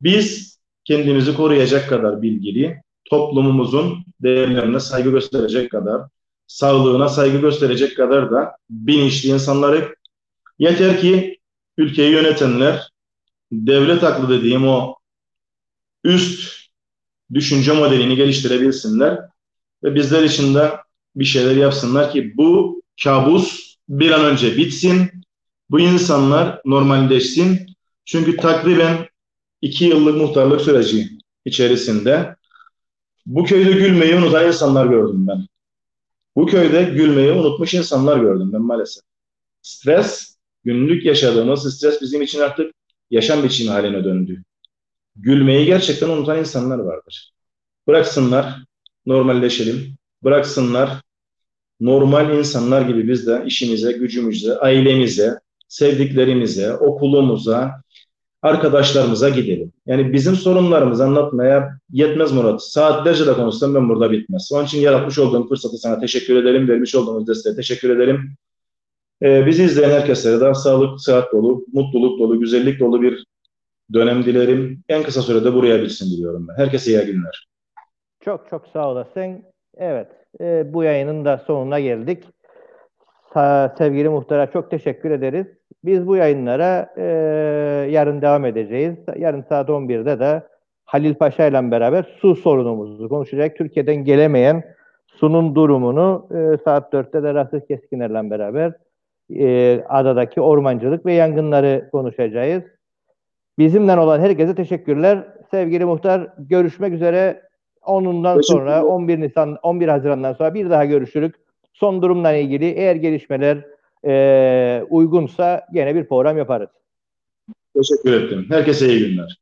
Biz kendimizi koruyacak kadar bilgili, toplumumuzun değerlerine saygı gösterecek kadar, sağlığına saygı gösterecek kadar da bilinçli insanları yeter ki ülkeyi yönetenler devlet aklı dediğim o üst düşünce modelini geliştirebilsinler ve bizler için de bir şeyler yapsınlar ki bu kabus bir an önce bitsin. Bu insanlar normalleşsin. Çünkü takriben iki yıllık muhtarlık süreci içerisinde bu köyde gülmeyi unutan insanlar gördüm ben. Bu köyde gülmeyi unutmuş insanlar gördüm ben maalesef. Stres, günlük yaşadığımız stres bizim için artık yaşam biçimi haline döndü. Gülmeyi gerçekten unutan insanlar vardır. Bıraksınlar, normalleşelim. Bıraksınlar, normal insanlar gibi biz de işimize, gücümüze, ailemize, sevdiklerimize, okulumuza, arkadaşlarımıza gidelim. Yani bizim sorunlarımızı anlatmaya yetmez Murat. Saatlerce de konuşsam ben burada bitmez. Onun için yaratmış olduğum fırsatı sana teşekkür ederim. Vermiş olduğunuz desteğe teşekkür ederim. Ee, bizi izleyen herkese de sağlık, sıhhat dolu, mutluluk dolu, güzellik dolu bir dönem dilerim. En kısa sürede buraya bilsin diliyorum ben. Herkese iyi günler. Çok çok sağ olasın. Evet, e, bu yayının da sonuna geldik. Sa sevgili muhtara çok teşekkür ederiz. Biz bu yayınlara e, yarın devam edeceğiz. Yarın saat 11'de de Halil Paşa ile beraber su sorunumuzu konuşacak. Türkiye'den gelemeyen sunun durumunu e, saat 4'te de Rasih Keskiner'le beraber e, adadaki ormancılık ve yangınları konuşacağız. Bizimle olan herkese teşekkürler. Sevgili muhtar görüşmek üzere. Onundan sonra 11 Nisan 11 Haziran'dan sonra bir daha görüşürük. Son durumla ilgili eğer gelişmeler e, uygunsa gene bir program yaparız. Teşekkür ettim. Herkese iyi günler.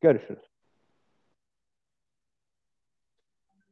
Görüşürüz.